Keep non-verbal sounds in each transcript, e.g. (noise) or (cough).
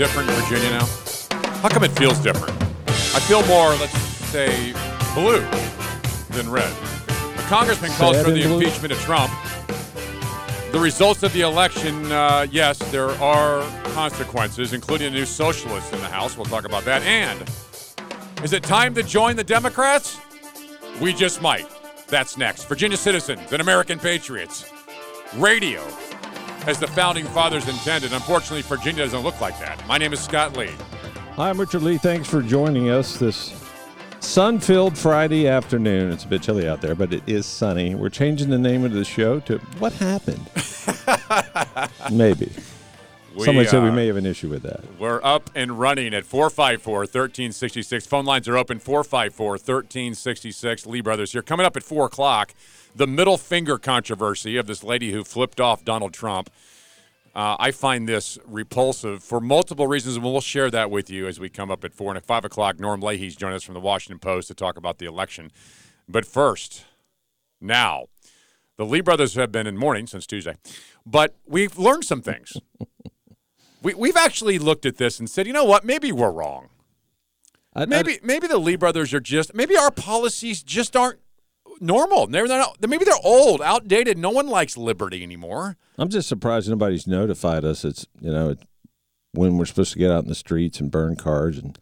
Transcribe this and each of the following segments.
different in Virginia now? How come it feels different? I feel more, let's say, blue than red. A congressman calls Sad for the blue? impeachment of Trump. The results of the election, uh, yes, there are consequences, including a new socialist in the House. We'll talk about that. And is it time to join the Democrats? We just might. That's next. Virginia citizens and American patriots. Radio, as the founding fathers intended. Unfortunately, Virginia doesn't look like that. My name is Scott Lee. Hi, I'm Richard Lee. Thanks for joining us this sun-filled Friday afternoon. It's a bit chilly out there, but it is sunny. We're changing the name of the show to "What Happened." (laughs) Maybe. We, Somebody said we uh, may have an issue with that. We're up and running at 454 1366. Phone lines are open 454 1366. Lee Brothers here. Coming up at 4 o'clock, the middle finger controversy of this lady who flipped off Donald Trump. Uh, I find this repulsive for multiple reasons, and we'll share that with you as we come up at 4. And at 5 o'clock, Norm Leahy's joining us from the Washington Post to talk about the election. But first, now, the Lee brothers have been in mourning since Tuesday, but we've learned some things. (laughs) we, we've actually looked at this and said, you know what? Maybe we're wrong. I- I- Maybe maybe the Lee brothers are just maybe our policies just aren't normal. They're not, maybe they're old, outdated. No one likes liberty anymore. I'm just surprised nobody's notified us. It's you know when we're supposed to get out in the streets and burn cars and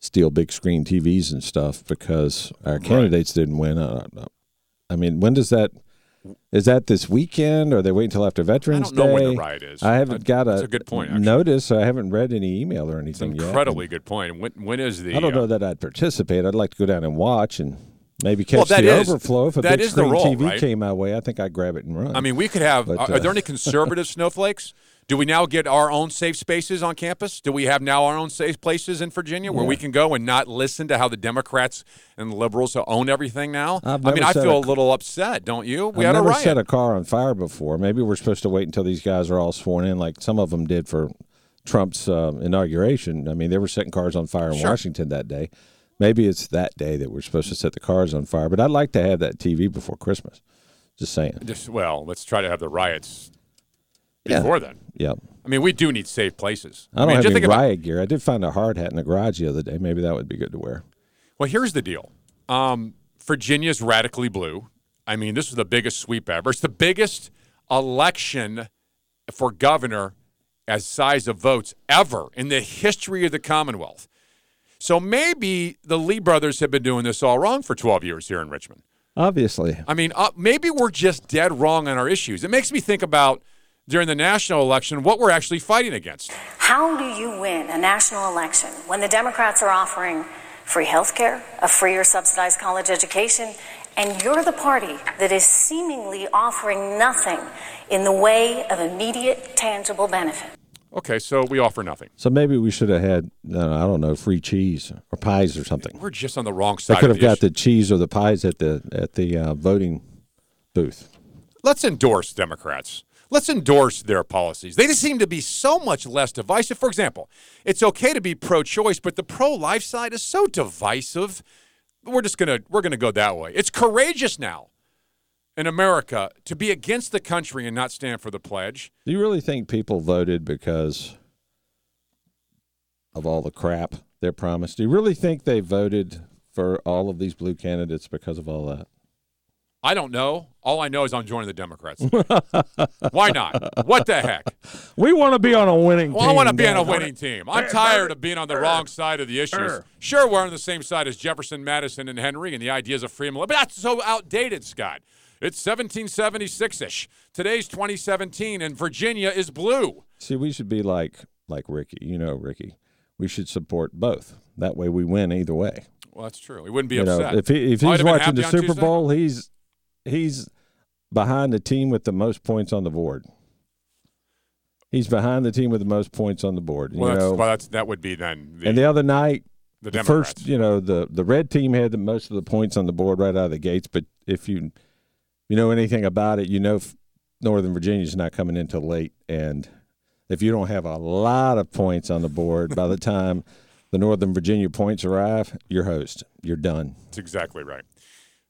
steal big screen TVs and stuff because our candidates didn't win. I, don't know. I mean, when does that? Is that this weekend, or they wait until after Veterans I don't know when the Day? riot is. I haven't got a, a good point, actually. notice. I haven't read any email or It's anything an yet. incredibly good point. When when is the? I don't uh, know that I'd participate. I'd like to go down and watch and maybe Well, catch that the is- overflow. If a that big is the screen role, TV right? came my way, I think I'd grab it and run. I mean, we could have. But, are, uh, are there any conservative snowflakes? Do we now get our own safe spaces on campus? Do we have now our own safe places in Virginia where we can go and not listen to how the Democrats and liberals own everything now? I've mean, I feel a- a little upset, don't you? We I've had a never riot. set a car on fire before. Maybe we're supposed to wait until these guys are all sworn in, like some of them did for Trump's uh, inauguration. I mean, they were setting cars on fire in Sure. Washington that day. Maybe it's that day that we're supposed to set the cars on fire. But I'd like to have that TV before Christmas. Just saying. Just, well, let's try to have the riots Yeah. before then. Yeah. I mean, we do need safe places. I don't mean, have just any think about- riot gear. I did find a hard hat in the garage the other day. Maybe that would be good to wear. Well, here's the deal. Um, Virginia's radically blue. I mean, this is the biggest sweep ever. It's the biggest election for governor as size of votes ever in the history of the Commonwealth. So maybe the Lee brothers have been doing this all wrong for 12 years here in Richmond. Obviously. I mean, uh, maybe we're just dead wrong on our issues. It makes me think about during the national election what we're actually fighting against. How do you win a national election when the Democrats are offering free health care, a free or subsidized college education, and you're the party that is seemingly offering nothing in the way of immediate, tangible benefit? Okay, so we offer nothing. So maybe we should have had, uh, I don't know, free cheese or pies or something. We're just on the wrong side. They could have the got issue. the cheese or the pies at the at the uh, voting booth. let's endorse Democrats. Let's endorse their policies. They just seem to be so much less divisive. For example, it's okay to be pro-choice, but the pro-life side is so divisive. We're just gonna we're gonna go that way. It's courageous now in America to be against the country and not stand for the pledge. Do you really think people voted because of all the crap they're promised? Do you really think they voted for all of these blue candidates because of all that? I don't know. All I know is I'm joining the Democrats. (laughs) Why not? What the heck? We want to be on a winning team. I want to be on a winning team. I'm tired of being on the wrong side of the issues. Sure, we're on the same side as Jefferson, Madison, and Henry, and the ideas of freedom, but that's so outdated, Scott. It's 1776 ish. Today's 2017, and Virginia is blue. See, we should be like like Ricky. You know, Ricky. We should support both. That way, we win either way. Well, that's true. We wouldn't be you know, upset. if he, if he's watching the Super Tuesday. Bowl, he's he's behind the team with the most points on the board. He's behind the team with the most points on the board. You well, that's, know, well, that's that would be then the, and the other night, the the Democrats. first, you know, the the red team had the most of the points on the board right out of the gates. But if you you know anything about it, you know Northern Virginia's not coming in till late, and if you don't have a lot of points on the board by the (laughs) time the Northern Virginia points arrive, you're host. You're done. That's exactly right.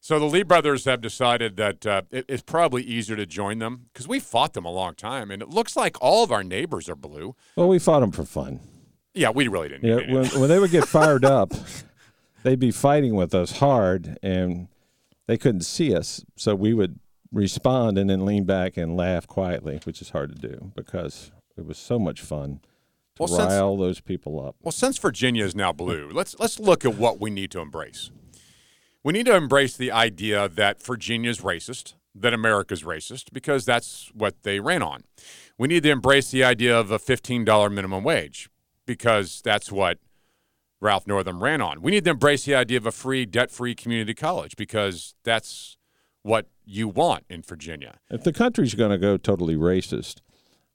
So the Lee brothers have decided that uh, it, it's probably easier to join them because we fought them a long time, and it looks like all of our neighbors are blue. Well, we fought them for fun. Yeah, we really didn't. You need know, it. when, when they would get fired up, (laughs) they'd be fighting with us hard, and they couldn't see us, so we would respond and then lean back and laugh quietly, which is hard to do because it was so much fun to Well, since- rile those people up. Well, since Virginia is now blue, let's let's look at what we need to embrace. We need to embrace the idea that Virginia's racist, that America's racist, because that's what they ran on. We need to embrace the idea of a $15 minimum wage, because that's what Ralph Northam ran on. We need to embrace the idea of a free, debt-free community college, because that's what you want in Virginia. If the country's going to go totally racist,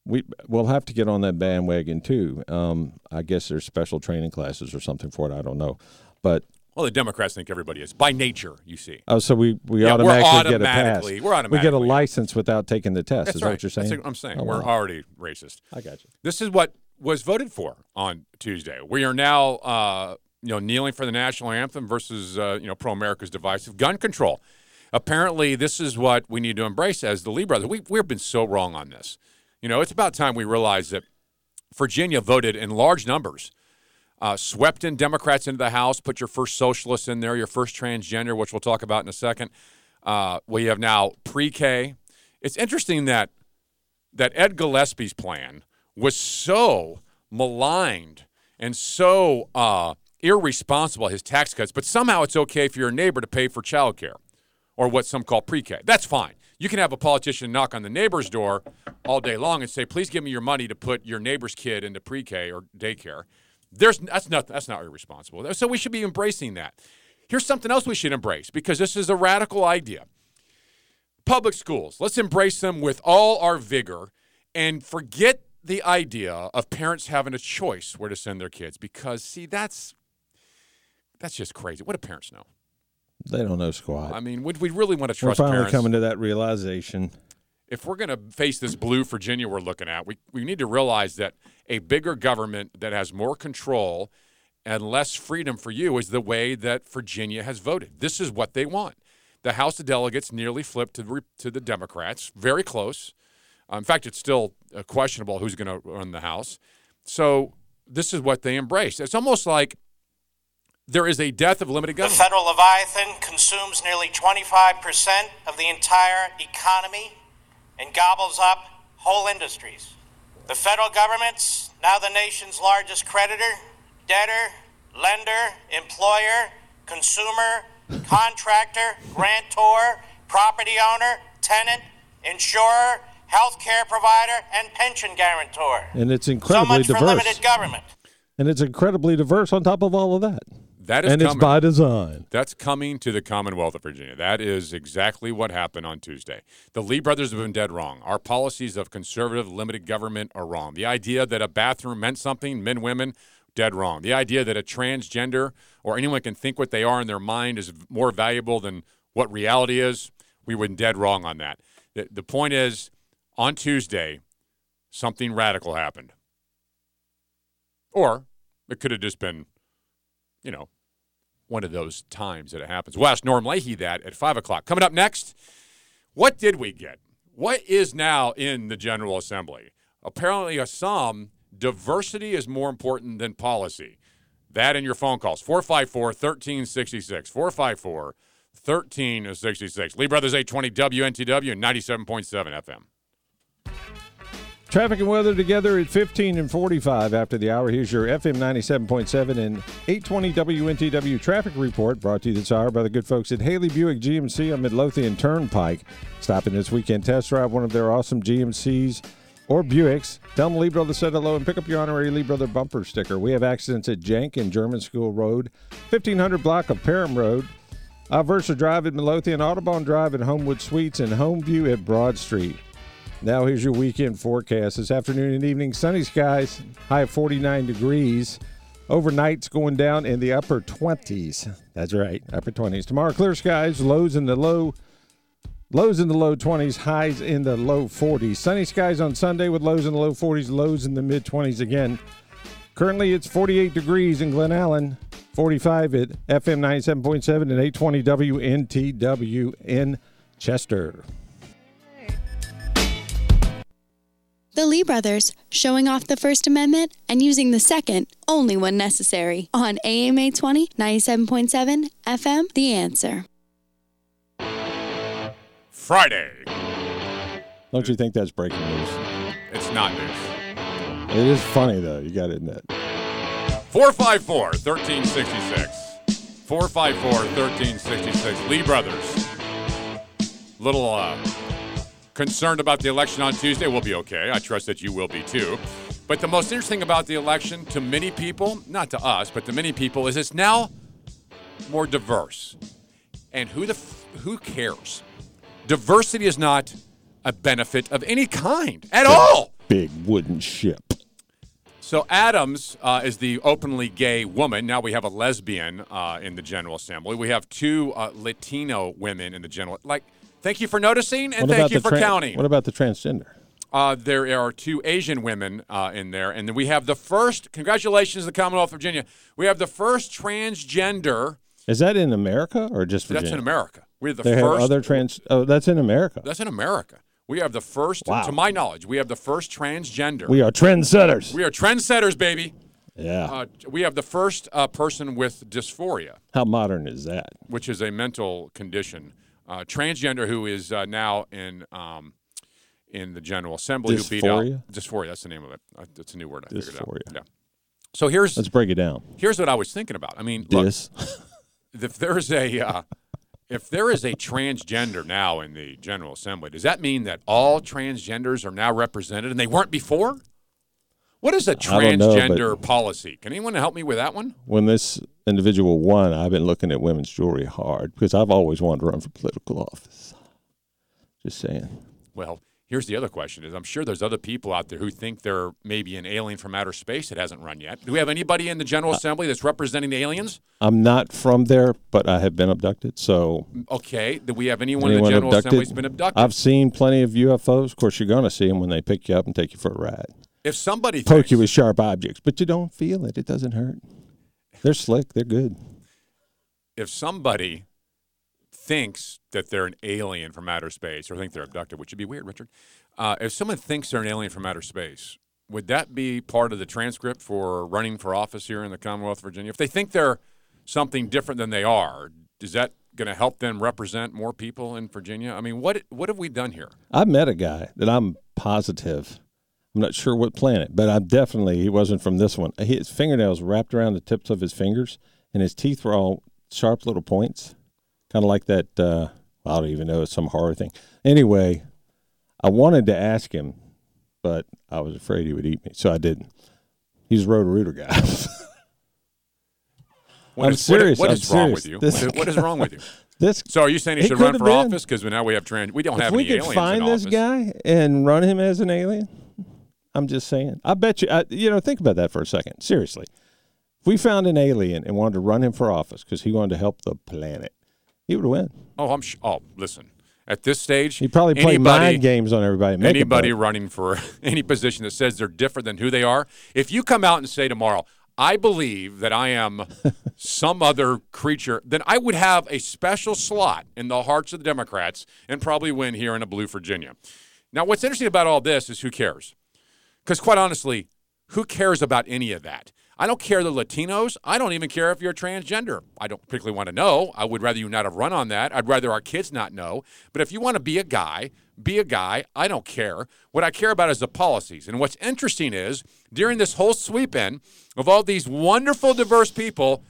we we'll have to get on that bandwagon too. Um, I guess there's special training classes or something for it. I don't know, but Well, the Democrats think everybody is by nature. You see. oh, so we we Yeah, we're automatically get a pass. we're we get a license without taking the test. That's is that right. what you're saying? That's what I'm saying. Oh, we're wow. already racist. I got you. This is what was voted for on Tuesday. We are now, uh, you know, kneeling for the national anthem versus, uh, you know, pro America's divisive gun control. Apparently, this is what we need to embrace as the Lee brothers. We, we've been so wrong on this. You know, it's about time we realize that Virginia voted in large numbers, uh, swept in Democrats into the House, put your first socialist in there, your first transgender, which we'll talk about in a second. Uh, we have now pre-K. It's interesting that that Ed Gillespie's plan was so maligned and so uh, irresponsible, his tax cuts, but somehow it's okay for your neighbor to pay for childcare or what some call pre-K. That's fine. You can have a politician knock on the neighbor's door all day long and say, "Please give me your money to put your neighbor's kid into pre-K or daycare." There's that's not that's not irresponsible. So we should be embracing that. Here's something else we should embrace because this is a radical idea. Public schools, let's embrace them with all our vigor and forget the idea of parents having a choice where to send their kids because see that's that's just crazy. What do parents know? They don't know squat. I mean, would we really want to trust? We're finally parents? coming to that realization. if we're going to face this blue Virginia we're looking at, we, we need to realize that a bigger government that has more control and less freedom for you is the way that Virginia has voted. This is what they want. The House of Delegates nearly flipped to, the re- to the Democrats, very close. Uh, in fact, it's still Uh, questionable who's going to run the House. So this is what they embrace. It's almost like there is a death of limited government. The federal Leviathan consumes nearly 25% of the entire economy and gobbles up whole industries. The federal government's now the nation's largest creditor, debtor, lender, employer, consumer, contractor, grantor, property owner, tenant, insurer, healthcare provider, and pension guarantor. And it's incredibly diverse. So incredibly much for limited government. And it's incredibly diverse on top of all of that. That is and it's coming. by design. That's coming to the Commonwealth of Virginia. That is exactly what happened on Tuesday. The Lee brothers have been dead wrong. Our policies of conservative, limited government are wrong. The idea that a bathroom meant something, men, women, dead wrong. The idea that a transgender or anyone can think what they are in their mind is more valuable than what reality is, we went dead wrong on that. The, the point is, on Tuesday, something radical happened. Or it could have just been, you know, one of those times that it happens. We'll ask Norm Leahy that at 5 o'clock. Coming up next, what did we get? What is now in the General Assembly? Apparently, a some diversity is more important than policy. That in your phone calls 454 1366. 454 1366. Lee Brothers 820 WNTW and 97.7 FM. Traffic and weather together at 15 and 45 after the hour. Here's your FM 97.7 and 820 WNTW traffic report brought to you this hour by the good folks at Haley Buick GMC on Midlothian Turnpike. Stopping this weekend, test drive one of their awesome GMCs or Buicks. Tell them Lee Brother said hello and pick up your honorary Lee Brother bumper sticker. We have accidents at Jank and German School Road, 1500 block of Parham Road, Versa Drive at Midlothian, Audubon Drive at Homewood Suites, and Homeview at Broad Street. Now here's your weekend forecast. This afternoon and evening, sunny skies, high of 49 degrees. Overnight's going down in the upper 20s. That's right, upper 20s. Tomorrow, clear skies, lows in the low lows in the low 20s, highs in the low 40s. Sunny skies on Sunday with lows in the low 40s, lows in the mid 20s again. Currently, it's 48 degrees in Glen Allen, 45 at FM 97.7 and 820 WNTW in Chester. The Lee brothers, showing off the First Amendment and using the Second only when necessary. On AM 820, 97.7 FM, The Answer. Friday. Don't you think that's breaking news? It's not news. It is funny though. You got to admit. 454 1366. 454 1366. Lee Brothers. Little uh, concerned about the election on Tuesday. We'll be okay. I trust that you will be too. But the most interesting about the election to many people, not to us, but to many people, is it's now more diverse. And who the f- who cares? Diversity is not a benefit of any kind at all. Big wooden ship. So Adams uh, is the openly gay woman. Now we have a lesbian uh, in the General Assembly. We have two uh, Latino women in the General. Like, thank you for noticing and What thank you for tran- counting. What about the transgender? Uh, there are two Asian women uh, in there, and then we have the first. Congratulations, to the Commonwealth of Virginia. We have the first transgender. Is that in America or just Virginia? That's in America. We have the They first. have other trans. Oh, that's in America. that's in America. We have the first, Wow. to my knowledge, we have the first transgender. We are trendsetters. we are trendsetters, baby. yeah. Uh, we have the first uh, person with dysphoria. How modern is that? which is a mental condition. Uh, transgender who is uh, now in um, in the General Assembly who beat out Dysphoria? dysphoria. That's the name of it. That's a new word I figured out. Dysphoria. Yeah. So here's Let's break it down. here's what I was thinking about. I mean, look, if there's a uh, if there is a transgender now in the General Assembly, does that mean that all transgenders are now represented and they weren't before? What is a don't know, transgender policy? Can anyone help me with that one? when this individual won, I've been looking at women's jewelry hard because I've always wanted to run for political office. Just saying. Well, here's the other question: Is I'm sure there's other people out there who think they're maybe an alien from outer space that hasn't run yet. Do we have anybody in the General Assembly that's representing the aliens? I'm not from there, but I have been abducted. So Okay. Do we have anyone, in the General abducted? Assembly that's been abducted? I've seen plenty of UFOs. Of course, you're going to see them when they pick you up and take you for a ride. If somebody Poke thinks, you with sharp objects, but you don't feel it. It doesn't hurt. They're slick. They're good. if somebody thinks that they're an alien from outer space or think they're abducted, which would be weird, Richard. Uh, if someone thinks they're an alien from outer space, would that be part of the transcript for running for office here in the Commonwealth of Virginia? If they think they're something different than they are, is that going to help them represent more people in Virginia? I mean, what what have we done here? I met a guy that I'm positive. I'm not sure what planet, but I'm definitely he wasn't from this one. His fingernails wrapped around the tips of his fingers, and his teeth were all sharp little points, kind of like that. Uh, I don't even know it's some horror thing. Anyway, I wanted to ask him, but I was afraid he would eat me, so I didn't. He's a Roto Rooter guy. (laughs) What I'm is- serious, what I'm is wrong with you? This What is- what wrong with you? (laughs) this So are you saying he, should run for been. office? Because now we have trans. We don't if have we any could find this guy and run him as an alien, I'm just saying. I bet you. I, you know, think about that for a second. Seriously, if we found an alien and wanted to run him for office because he wanted to help the planet, he would win. Oh, I'm. Sh- oh, listen. At this stage, He'd probably play anybody, mind games on everybody. Anybody running for (laughs) any position that says they're different than who they are. If you come out and say tomorrow, I believe that I am (laughs) some other creature, then I would have a special slot in the hearts of the Democrats and probably win here in a blue Virginia. Now, what's interesting about all this is who cares? Because quite honestly, who cares about any of that? I don't care the Latinos. I don't even care if you're transgender. I don't particularly want to know. I would rather you not have run on that. I'd rather our kids not know. But if you want to be a guy, be a guy. I don't care. What I care about is the policies. And what's interesting is during this whole sweep in of all these wonderful, diverse people,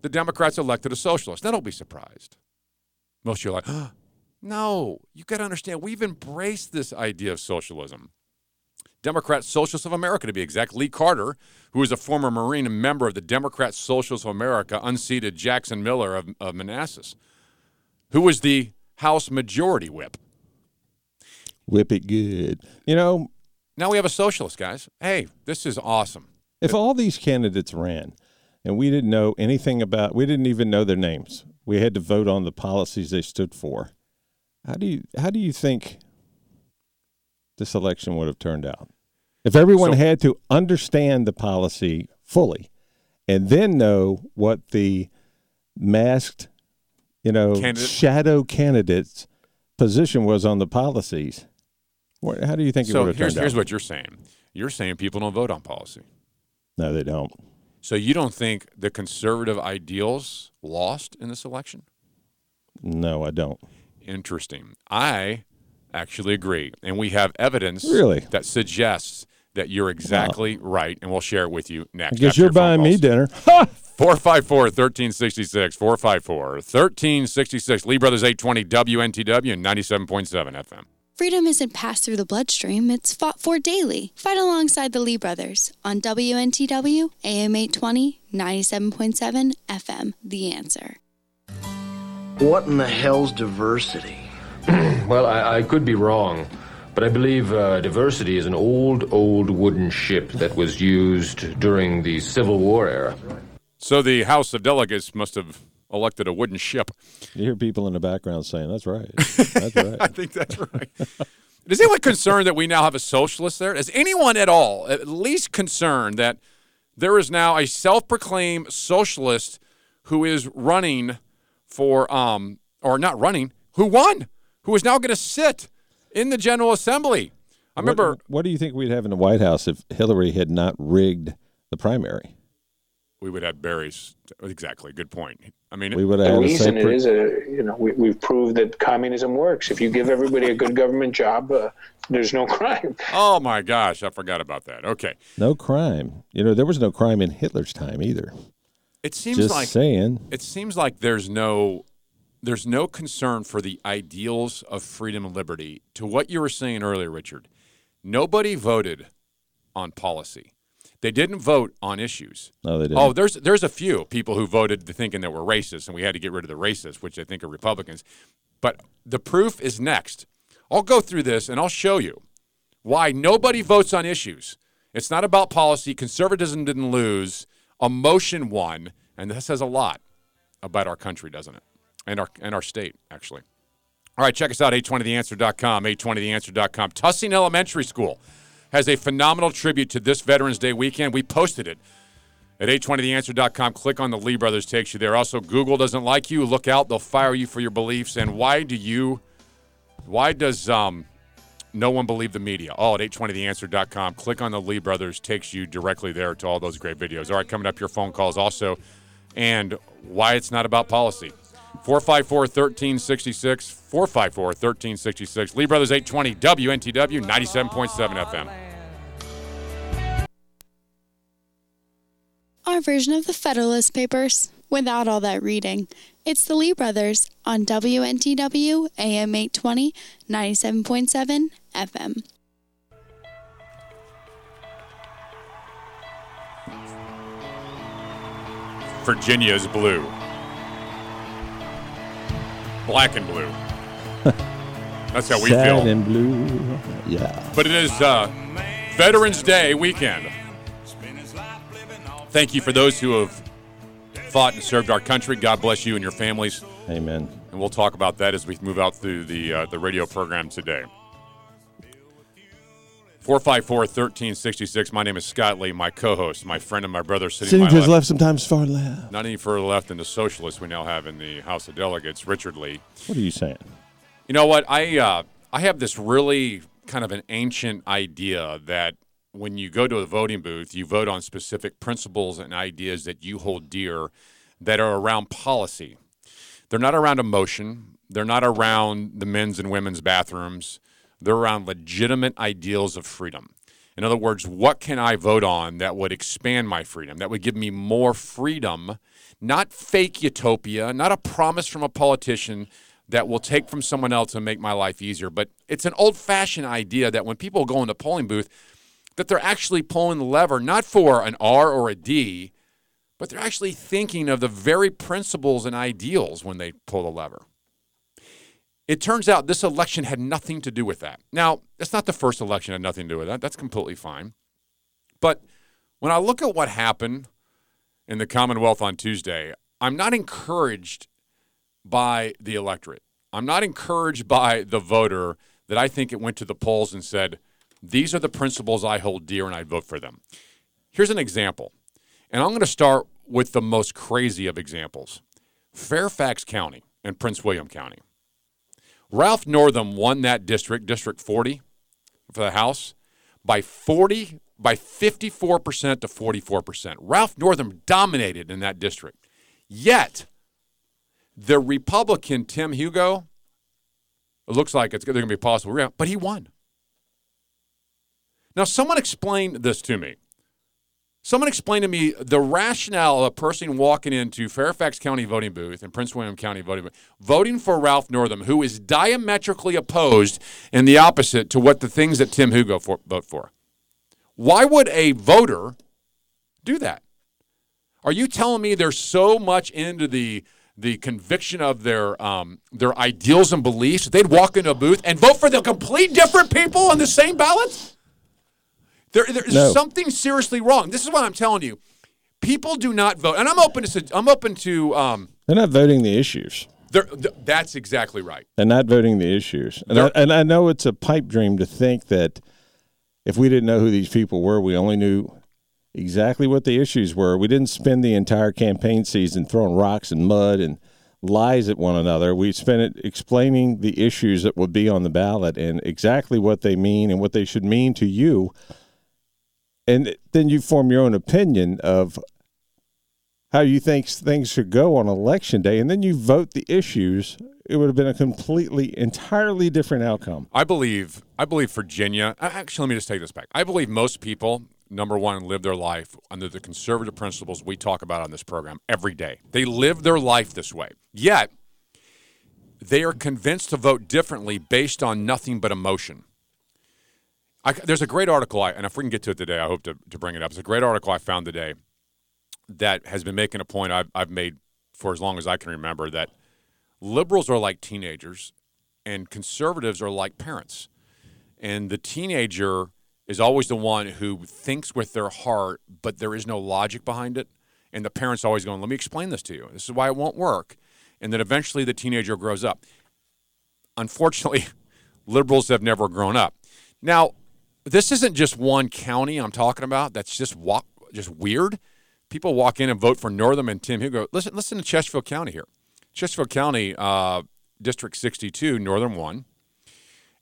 the Democrats elected a socialist. Now, don't be surprised. Most of you are like, (gasps) no, you got to understand, we've embraced this idea of socialism. Democrat Socialists of America, to be exact. Lee Carter, who is a former Marine and member of the Democrat Socialists of America, unseated Jackson Miller of, of Manassas, who was the House Majority Whip. Whip it good. You know, Now we have a socialist, guys. Hey, this is awesome. if all these candidates ran and we didn't know anything about, we didn't even know their names. We had to vote on the policies they stood for. How do you how do you think this election would have turned out? If everyone So- had to understand the policy fully and then know what the masked, you know, Candidate. shadow candidate's position was on the policies, What, how do you think it So would have here's here's what you're saying. You're saying people don't vote on policy. No, they don't. So you don't think the conservative ideals lost in this election? No, I don't. Interesting. I actually agree, and we have evidence Really? that suggests that you're exactly right, and we'll share it with you next. Because you're your phone buying me dinner. (laughs) 454 1366. 454 1366. Lee Brothers 820 WNTW and 97.7 FM. Freedom isn't passed through the bloodstream, it's fought for daily. Fight alongside the Lee brothers on WNTW, AM 820, 97.7 FM. The answer. What in the hell's diversity? (clears throat) Well, I, I could be wrong, but I believe uh, diversity is an old, old wooden ship that was used during the Civil War era. So the House of Delegates must have elected a wooden ship. You hear people in the background saying, "That's right. (laughs) That's right." I think that's right. Is anyone concerned that we now have a socialist there? Is anyone at all at least concerned that there is now a self-proclaimed socialist who is running for, um, or not running, who won, who is now going to sit in the General Assembly? I remember. What, what do you think we'd have in the White House if Hillary had not rigged the primary? we would have berries. Exactly. Good point. I mean, We would have The reason it separate. is a, you know, we, we've proved that communism works. If you give everybody a good government job, uh, there's no crime. (laughs) oh my gosh, I forgot about that. Okay. No crime. You know, there was no crime in Hitler's time either. It seems Just like saying. it seems like there's no there's no concern for the ideals of freedom and liberty. To what you were saying earlier richard nobody voted on policy. They didn't vote on issues. No, they didn't. oh there's there's a few people who voted thinking that we're racist and we had to get rid of the racists which i think are republicans. But the proof is next. I'll go through this and i'll show you why nobody votes on issues. It's not about policy. Conservatism didn't lose. Emotion won. And that says a lot about our country, doesn't it? And our and our state, actually. All right, check us out, 820theanswer.com, 820theanswer.com. Tussing Elementary School has a phenomenal tribute to this Veterans Day weekend. We posted it at 820theanswer.com. Click on the Lee Brothers takes you there. Also, Google doesn't like you. Look out, they'll fire you for your beliefs. And why do you why does um no one believe the media? All at 820theanswer.com. Click on the Lee Brothers, takes you directly there to all those great videos. All right, coming up, your phone calls also, and why it's not about policy. 454 1366, 454 1366. Lee Brothers 820, WNTW 97.7 FM. Our version of the Federalist Papers, without all that reading. It's the Lee Brothers on WNTW, AM 820, 97.7 FM. Virginia's blue. Black and blue. That's how we Sad feel. and blue. Yeah. But it is uh, Veterans Day weekend. Thank you for those who have fought and served our country. God bless you and your families. Amen. And we'll talk about that as we move out through the uh, the radio program today. 454 1366. My name is Scott Lee, my co host, my friend, and my brother sitting to my Senators left. left sometimes far left. Not any further left than the socialists we now have in the House of Delegates, Richard Lee. What are you saying? You know what? I uh, I have this really kind of an ancient idea that when you go to a voting booth, you vote on specific principles and ideas that you hold dear that are around policy. They're not around emotion. They're not around the men's and women's bathrooms. They're around legitimate ideals of freedom. In other words, what can I vote on that would expand my freedom, that would give me more freedom, not fake utopia, not a promise from a politician that will take from someone else and make my life easier, but it's an old fashioned idea that when people go in the polling booth, that they're actually pulling the lever not for an R or a D, but they're actually thinking of the very principles and ideals when they pull the lever. It turns out this election had nothing to do with that. Now, it's not the first election had nothing to do with that. That's completely fine. But when I look at what happened in the Commonwealth on Tuesday, I'm not encouraged by the electorate. I'm not encouraged by the voter that I think it went to the polls and said, these are the principles I hold dear and I vote for them. Here's an example. And I'm going to start with the most crazy of examples Fairfax County and Prince William County. Ralph Northam won that district, District 40, for the House by 40 by 54% to 44%. Ralph Northam dominated in that district. Yet the Republican Tim Hugo it looks like it's going to be a possible, but he won. Now, someone explain this to me. Someone explain to me the rationale of a person walking into Fairfax County voting booth and Prince William County voting booth, voting for Ralph Northam, who is diametrically opposed and the opposite to what the things that Tim Hugo for, vote for. Why would a voter do that? Are you telling me they're so much into the the conviction of their um, their ideals and beliefs that they'd walk into a booth and vote for the complete different people on the same ballot? There, there's No. something seriously wrong. This is what I'm telling you. People do not vote, and I'm open to. I'm open to. Um, They're not voting the issues. they're- th- that's exactly right. They're not voting the issues. And I, and I know it's a pipe dream to think that if we didn't know who these people were, we only knew exactly what the issues were. We didn't spend the entire campaign season throwing rocks and mud and lies at one another. We spent it explaining the issues that would be on the ballot and exactly what they mean and what they should mean to you. And then you form your own opinion of how you think things should go on election day, and then you vote the issues, it would have been a completely, entirely different outcome. I believe. I believe Virginia. Actually, let me just take this back. I believe most people, number one, live their life under the conservative principles we talk about on this program every day. They live their life this way. Yet, they are convinced to vote differently based on nothing but emotion. I, there's a great article, I, and if we can get to it today, I hope to, to bring it up. It's a great article I found today that has been making a point I've, I've made for as long as I can remember that liberals are like teenagers and conservatives are like parents. And the teenager is always the one who thinks with their heart, but there is no logic behind it. And the parent's always going, Let me explain this to you. This is why it won't work. And then eventually the teenager grows up. Unfortunately, (laughs) liberals have never grown up. Now, this isn't just one county I'm talking about. That's just wa- just weird. People walk in and vote for Northam and Tim Hugo. Listen, listen to Chesterfield County here. Chesterfield County, uh, District 62, Northam won,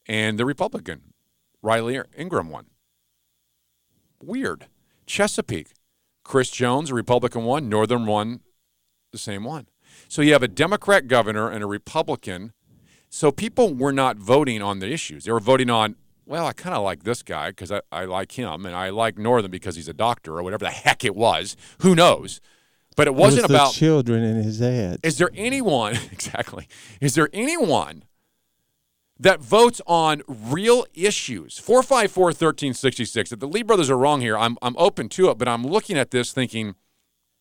and the Republican, Riley Ingram won. Weird. Chesapeake, Chris Jones, a Republican won, Northam won the same one. So you have a Democrat governor and a Republican. So people were not voting on the issues. They were voting on, well, I kind of like this guy because I, I like him, and I like Northam because he's a doctor or whatever the heck it was. Who knows? But it wasn't It was the about children in his ad. is there anyone (laughs) exactly? Is there anyone that votes on real issues? 454 1366. If the Lee brothers are wrong here, I'm I'm open to it, but I'm looking at this thinking,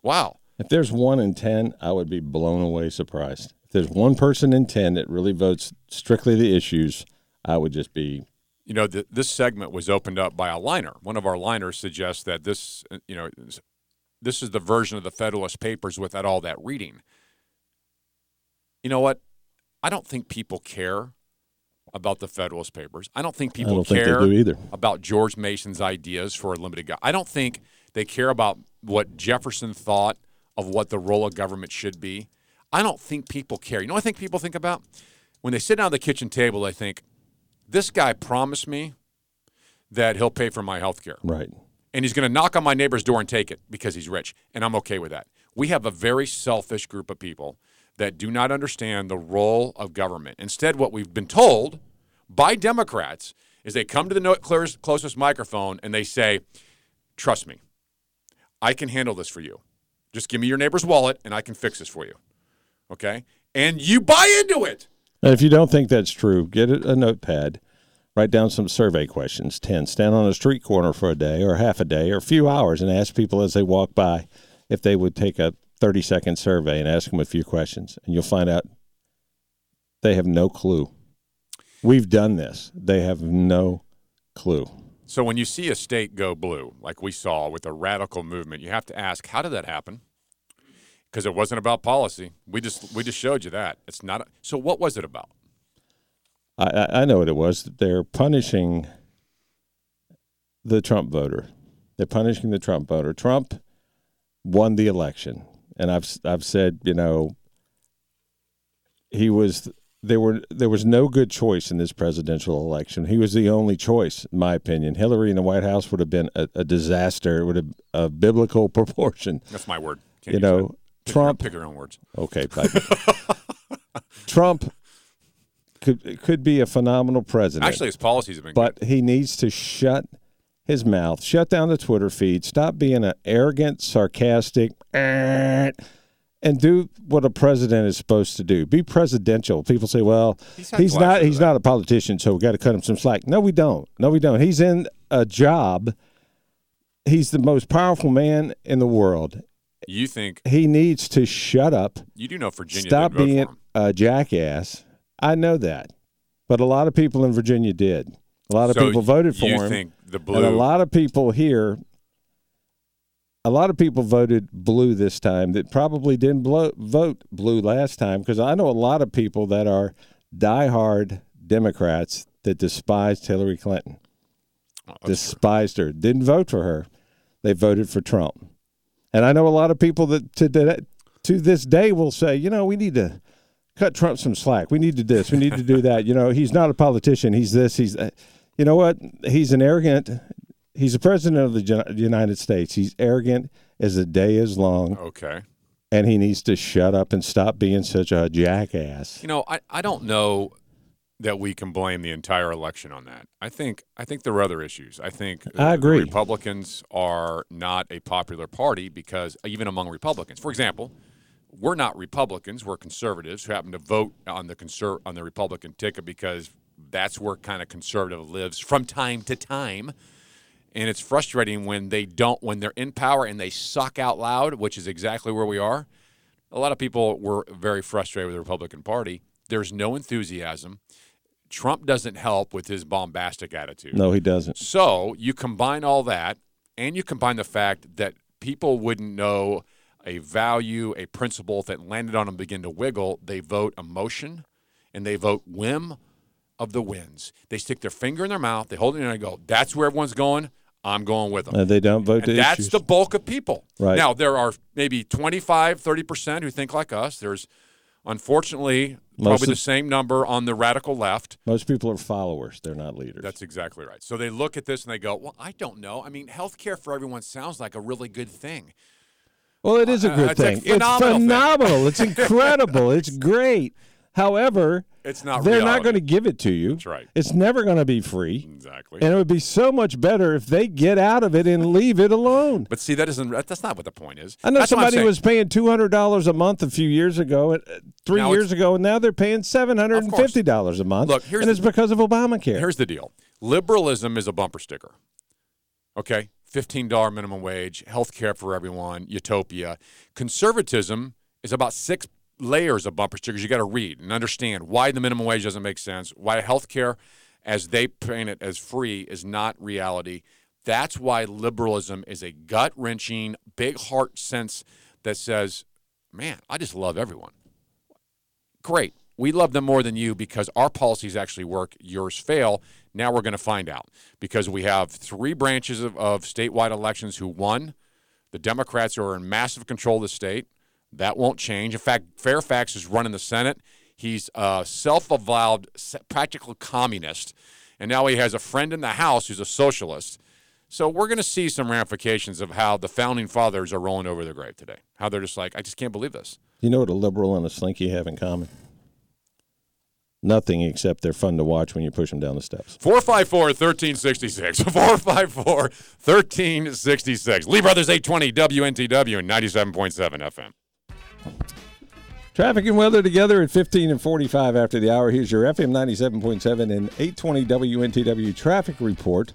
wow. If there's one in 10, I would be blown away surprised. If there's one person in 10 that really votes strictly the issues, I would just be You know, th- this segment was opened up by a liner. One of our liners suggests that this, uh, you know, this is the version of the Federalist Papers without all that reading. You know what? I don't think people care about the Federalist Papers. I don't think people don't care either. about George Mason's ideas for a limited God. I don't think they care about what Jefferson thought of what the role of government should be. I don't think people care. You know what I think people think about? When they sit down at the kitchen table, they think, this guy promised me that he'll pay for my health care right. and he's going to knock on my neighbor's door and take it because he's rich, and I'm okay with that. We have a very selfish group of people that do not understand the role of government. Instead, what we've been told by Democrats is they come to the closest microphone and they say, "Trust me, I can handle this for you. Just give me your neighbor's wallet, and I can fix this for you." Okay, and you buy into it. And if you don't think that's true, get a, a notepad, write down some survey questions. 10. Stand on a street corner for a day or half a day or a few hours and ask people as they walk by if they would take a 30 second survey and ask them a few questions. And you'll find out they have no clue. We've done this. They have no clue. So when you see a state go blue, like we saw with the radical movement, you have to ask, how did that happen? Because it wasn't about policy. We just we just showed you that it's not. so what was it about? I, I I know what it was. They're punishing the Trump voter. They're punishing the Trump voter. Trump won the election, and I've I've said you know he was there were there was no good choice in this presidential election. He was the only choice, in my opinion. Hillary in the White House would have been a, a disaster. It would have a biblical (laughs) proportion. That's my word. Can't You know. Pick Trump. Your, pick your own words. Okay. (laughs) Trump could could be a phenomenal president. Actually, his policies have been but he needs to shut his mouth, shut down the Twitter feed, stop being an arrogant, sarcastic, "Eh," and do what a president is supposed to do. Be presidential. People say, "Well, He's he's, not. He's that. not a politician, so we got to cut him some slack." No, we don't. No, we don't. He's in a job. He's the most powerful man in the world. You think He needs to shut up. you do know Virginia Stop being a jackass. I know that, but a lot of people in Virginia did. A lot of So people voted for you him. think the And a lot of people here, a lot of people voted blue this time that probably didn't blow, vote blue last time because I know a lot of people that are diehard Democrats that despised Hillary Clinton, Oh, that's true. despised her, didn't vote for her. They voted for Trump. And I know a lot of people that to, to this day will say, you know, we need to cut Trump some slack. We need to do this. We need to do that. You know, he's not a politician. He's this. He's that. You know what? He's an arrogant. He's the president of the United States. He's arrogant as the day is long, okay. and he needs to shut up and stop being such a jackass. You know, I, I don't know that we can blame the entire election on that. I think I think there are other issues. I think uh, I the agree. Republicans are not a popular party because uh, even among Republicans, for example, we're not Republicans. We're conservatives who happen to vote on the conser- on the Republican ticket because that's where kind of conservative lives from time to time. And it's frustrating when they don't when they're in power and they suck out loud, which is exactly where we are. A lot of people were very frustrated with the Republican Party. There's no enthusiasm. Trump doesn't help with his bombastic attitude. No, he doesn't. So you combine all that, and you combine the fact that people wouldn't know a value, a principle if it landed on them begin to wiggle. They vote emotion, and they vote whim of the winds. They stick their finger in their mouth, they hold it in, and go, "That's where everyone's going. I'm going with them." And they don't vote and that's issues. the bulk of people. Right. Now, there are maybe 25, 30% who think like us. There's, unfortunately, probably the same number on the radical left. Most people are followers. They're not leaders. That's exactly right. So they look at this and they go, well, I don't know. I mean, health care for everyone sounds like a really good thing. Well, it is a Uh, good it's a thing. It's phenomenal thing. phenomenal. It's (laughs) incredible. it's great. However, It's not they're not going to give it to you. That's right. It's never going to be free. Exactly. And it would be so much better if they get out of it and leave it alone. But see, that isn't, that's not what the point is. I know That's somebody was paying two hundred dollars a month a few years ago, uh, three Now years ago, and now they're paying seven hundred and fifty dollars a month. Look, here's and it's the- because of Obamacare. Here's the deal liberalism is a bumper sticker. Okay? $15 minimum wage, health care for everyone, utopia. Conservatism is about six layers of bumper stickers you got to read and understand why the minimum wage doesn't make sense, why health care, as they paint it as free, is not reality. That's why liberalism is a gut wrenching, big heart sense that says, man, I just love everyone. Great. We love them more than you because our policies actually work, yours fail. Now we're going to find out because we have three branches of, of statewide elections who won. The Democrats are in massive control of the state. That won't change. In fact, Fairfax is running the Senate. He's a self avowed practical communist. And now he has a friend in the House who's a socialist. So we're going to see some ramifications of how the founding fathers are rolling over their grave today. How they're just like, I just can't believe this. You know what a liberal and a slinky have in common? Nothing except they're fun to watch when you push them down the steps. 454 1366. (laughs) 454 1366. Lee Brothers 820 WNTW and 97.7 FM. Traffic and weather together at 15 and 45 after the hour. Here's your FM 97.7 and 820 WNTW traffic report.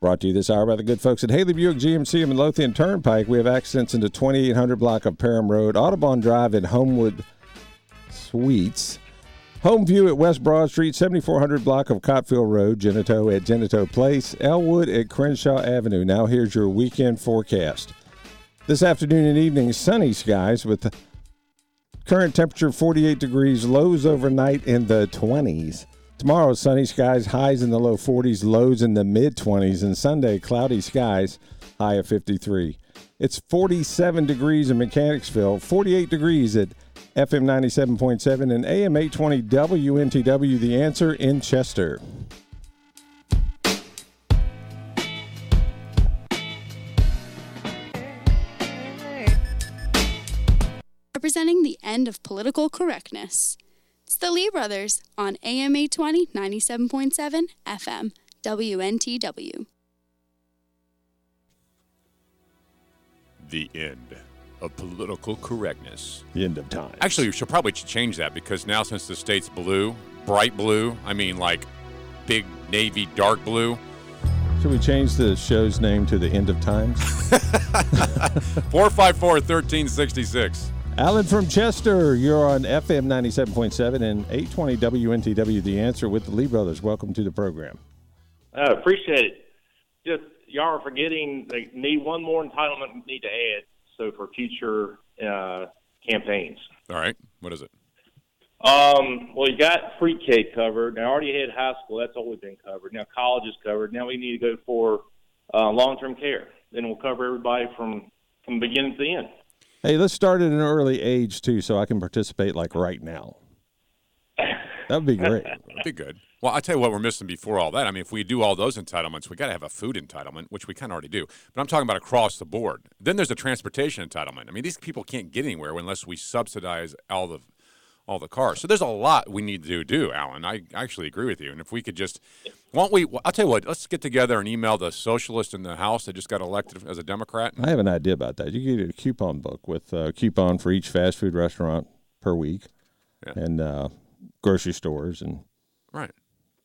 Brought to you this hour by the good folks at Haley Buick GMC and Midlothian Turnpike. We have accidents in the 2800 block of Parham Road, Audubon Drive, and Homewood Suites. Home View at West Broad Street, 7400 block of Coalfield Road, Genito at Genito Place, Elwood at Crenshaw Avenue. Now here's your weekend forecast. This afternoon and evening, sunny skies with current temperature 48 degrees, lows overnight in the 20s. Tomorrow, sunny skies, highs in the low 40s, lows in the mid 20s, and Sunday, cloudy skies, high of 53. It's 47 degrees in Mechanicsville, 48 degrees at FM 97.7 and AM 820 WNTW, the answer in Chester. Representing the end of political correctness. It's the Lee Brothers on AM 820 97.7 FM WNTW. The end of political correctness. The end of time. Actually, we should probably change that because now, since the state's blue, bright blue, I mean like big navy, dark blue. Should we change the show's name to the end of times? (laughs) 454 1366. Alan from Chester, you're on FM 97.7 and 820 WNTW, the answer with the Lee Brothers. Welcome to the program. I appreciate it. Just y'all are forgetting they need one more entitlement we need to add so for future uh, campaigns. All right. What is it? Um, well, you got pre-K covered. Now, I already had high school. That's always been covered. Now, college is covered. Now we need to go for uh, long-term care. Then we'll cover everybody from from beginning to the end. Hey, let's start at an early age too, so I can participate like right now. That would be great. (laughs) That'd be good. Well, I tell you what, we're missing before all that. I mean, if we do all those entitlements, we got to have a food entitlement, which we kind of already do. But I'm talking about across the board. Then there's a transportation entitlement. I mean, these people can't get anywhere unless we subsidize all the all the cars. So there's a lot we need to do, Alan. I actually agree with you. And if we could just, won't we? I'll tell you what. Let's get together and email the socialist in the House that just got elected as a Democrat. I have an idea about that. You get a coupon book with a coupon for each fast food restaurant per week, Yeah. and uh, grocery stores and Right.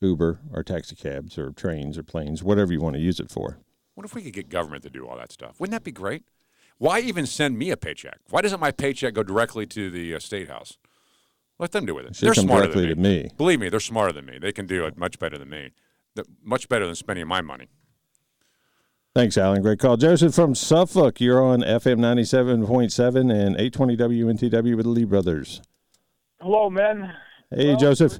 Uber or taxi cabs or trains or planes, whatever you want to use it for. What if we could get government to do all that stuff? Wouldn't that be great? Why even send me a paycheck? Why doesn't my paycheck go directly to the uh, state house? Let them do with it. They're come smarter directly than to me. Believe me, they're smarter than me. They can do it much better than me. They're much better than spending my money. Thanks, Alan. Great call. Joseph from Suffolk, you're on FM 97.7 and 820 WNTW with the Lee Brothers. Hello, men. Hey, Well, Joseph.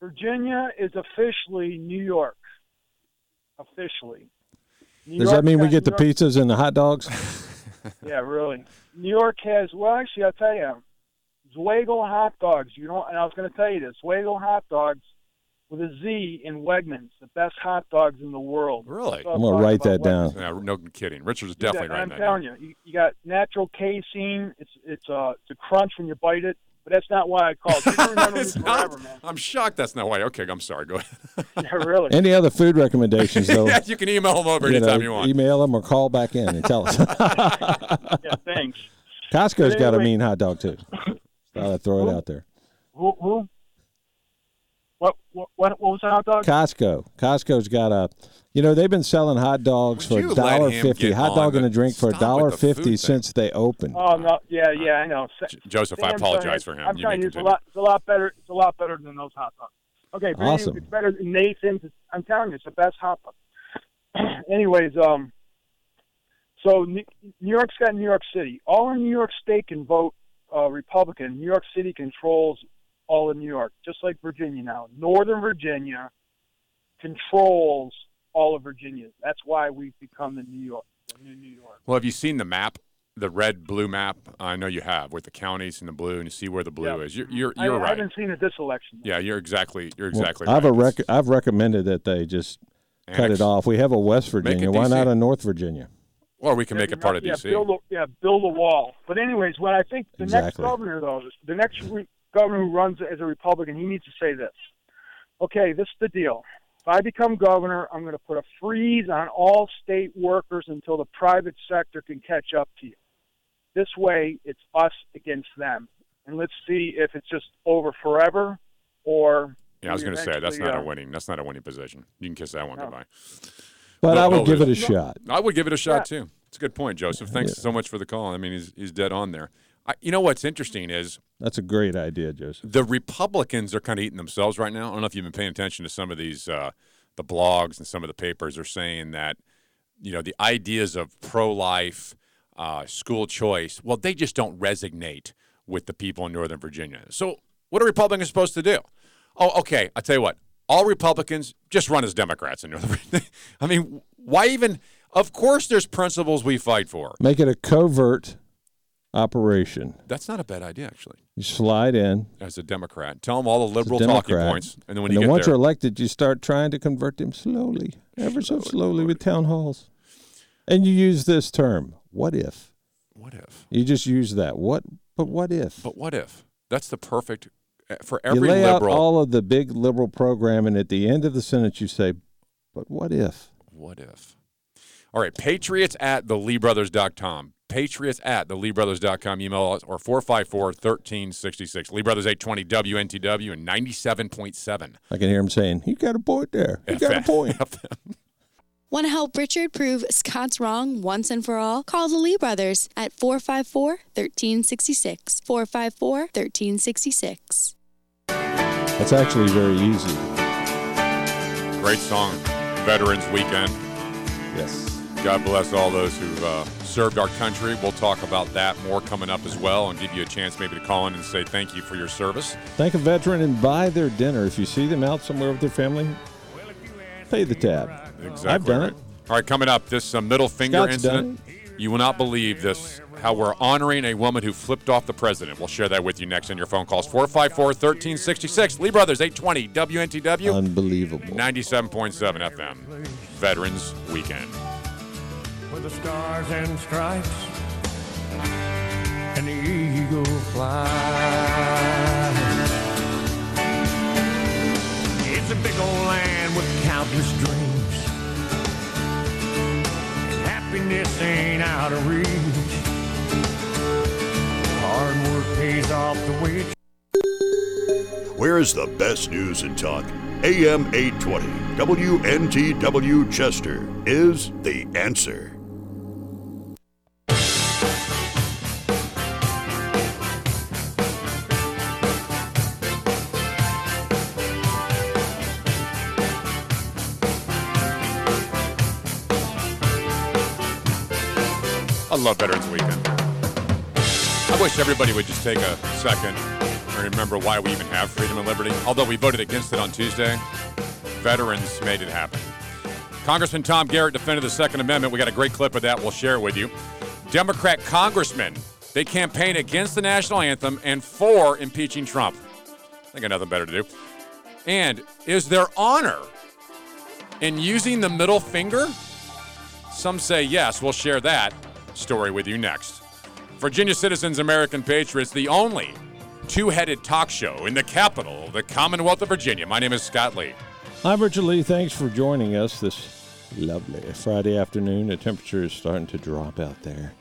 Virginia is officially New York. Officially. New Does York that mean we has get the York- pizzas and the hot dogs? (laughs) Yeah, really. New York has, well, actually, I'll tell you, Zweigle hot dogs. You know, and I was going to tell you this Zweigle hot dogs with a Z in Wegmans, the best hot dogs in the world. Really? So I'm going to write that about down. Yeah, no kidding. Richard's You definitely and right I'm now. telling you, you, you got natural casing. It's it's uh it's a crunch when you bite it, but that's not why I called. You can remember me It's not- forever, man. I'm shocked that's not why. Okay, I'm sorry. Go ahead. (laughs) Yeah, really. Any other food recommendations, though? (laughs) yeah, you can email them over you know, anytime you want. Email them or call back in and tell us. (laughs) yeah, thanks. Costco's But got a mean hot dog, too. Thought I'd throw it out there. Who? who? What, what what what was the hot dog? Costco. Costco's got a, you know, they've been selling hot dogs Would for you a dollar fifty. Hot dog and a drink for a dollar the food fifty thing. since they opened. Oh no, yeah, yeah, I know. Sa- Joseph, I apologize done for him. I'm You telling may you, it's a lot, it's a lot better. It's a lot better than those hot dogs. Okay, Awesome. anyway, it's better than Nathan's. I'm telling you, it's the best hot dog. (clears throat) Anyways, um, so New New York's got New York City. All in New York State can vote uh, Republican. New York City controls all of New York, just like Virginia now. Northern Virginia controls all of Virginia. That's why we've become the New York, the new New York. Well, have you seen the map, the red blue map? I know you have, with the counties in the blue, and you see where the blue Yeah. is. You're you're, you're I right. I haven't seen it this election. Yeah, you're exactly you're Well, exactly I've right. a rec- I've recommended that they just cut it off. We have a West Virginia. Why not a North Virginia? Or we can Yeah, make it part of yeah, DC. Build a, yeah, build a wall. But anyways, what I think the next governor though, the next re- governor who runs as a Republican, he needs to say this. Okay, this is the deal. If I become governor, I'm going to put a freeze on all state workers until the private sector can catch up to you. This way, it's us against them, and let's see if it's just over forever, or yeah, I was going to say that's not uh, a winning. That's not a winning position. You can kiss that one No. goodbye. But No, I would no, give it a there's- shot. I would give it a shot Yeah. too. It's a good point, Joseph. Thanks so much for the call. I mean, he's he's dead on there. I, you know what's interesting is That's a great idea, Joseph. the Republicans are kind of eating themselves right now. I don't know if you've been paying attention to some of these uh, the blogs and some of the papers are saying that you know the ideas of pro-life, uh, school choice. Well, they just don't resonate with the people in Northern Virginia. So, what are Republicans supposed to do? Oh, okay. I tell you what. All Republicans just run as Democrats in Northern (laughs) I mean, why even? Of course, there's principles we fight for. Make it a covert operation. That's not a bad idea, actually. You slide in. As a Democrat, tell them all the liberal talking points, and then when and you then get once there, you're elected, you start trying to convert them slowly, ever so slowly with town halls. And you use this term, what if? what if? You just use that. What but what if? But what if? That's the perfect for you every lay out all of the big liberal program and at the end of the sentence you say, But what if? What if? All right, patriots at theleebrothers.com. Patriots at theleebrothers.com. Email us or 454 1366. Lee Brothers 820 WNTW and 97.7. I can hear him saying, You got a point there. You got a point. (laughs) Want to help Richard prove Scott's wrong once and for all? Call the Lee brothers at 454 1366. 454 1366. That's actually very easy. Great song, Veterans Weekend. Yes. God bless all those who've uh, served our country. We'll talk about that more coming up as well and give you a chance maybe to call in and say thank you for your service. Thank a veteran and buy their dinner. If you see them out somewhere with their family, pay the tab. Exactly. I've done right. it. All right, coming up, this uh, middle finger Scott's incident. You will not believe this, how we're honoring a woman who flipped off the president. We'll share that with you next on your phone calls. 454 1366. Lee Brothers, 820 WNTW. Unbelievable. 97.7 FM. Veterans Weekend. with the stars and stripes and the eagle flies. It's a big old land with countless dreams. Happiness ain't out of reach. Hard work pays off the way it Where's the best news and talk? AM 820 WNTW Chester is the answer. I love Veterans Weekend. I wish everybody would just take a second and remember why we even have freedom and liberty. Although we voted against it on Tuesday, veterans made it happen. Congressman Tom Garrett defended the Second Amendment. We got a great clip of that. We'll share it with you. Democrat congressmen, they campaign against the national anthem and for impeaching Trump. They got nothing better to do. And is there honor in using the middle finger? Some say yes. We'll share that story with you next. Virginia Citizens American Patriots, the only two headed talk show in the capital the Commonwealth of Virginia. My name is Scott Lee. I'm Richard Lee. Thanks for joining us this lovely Friday afternoon. The temperature is starting to drop out there.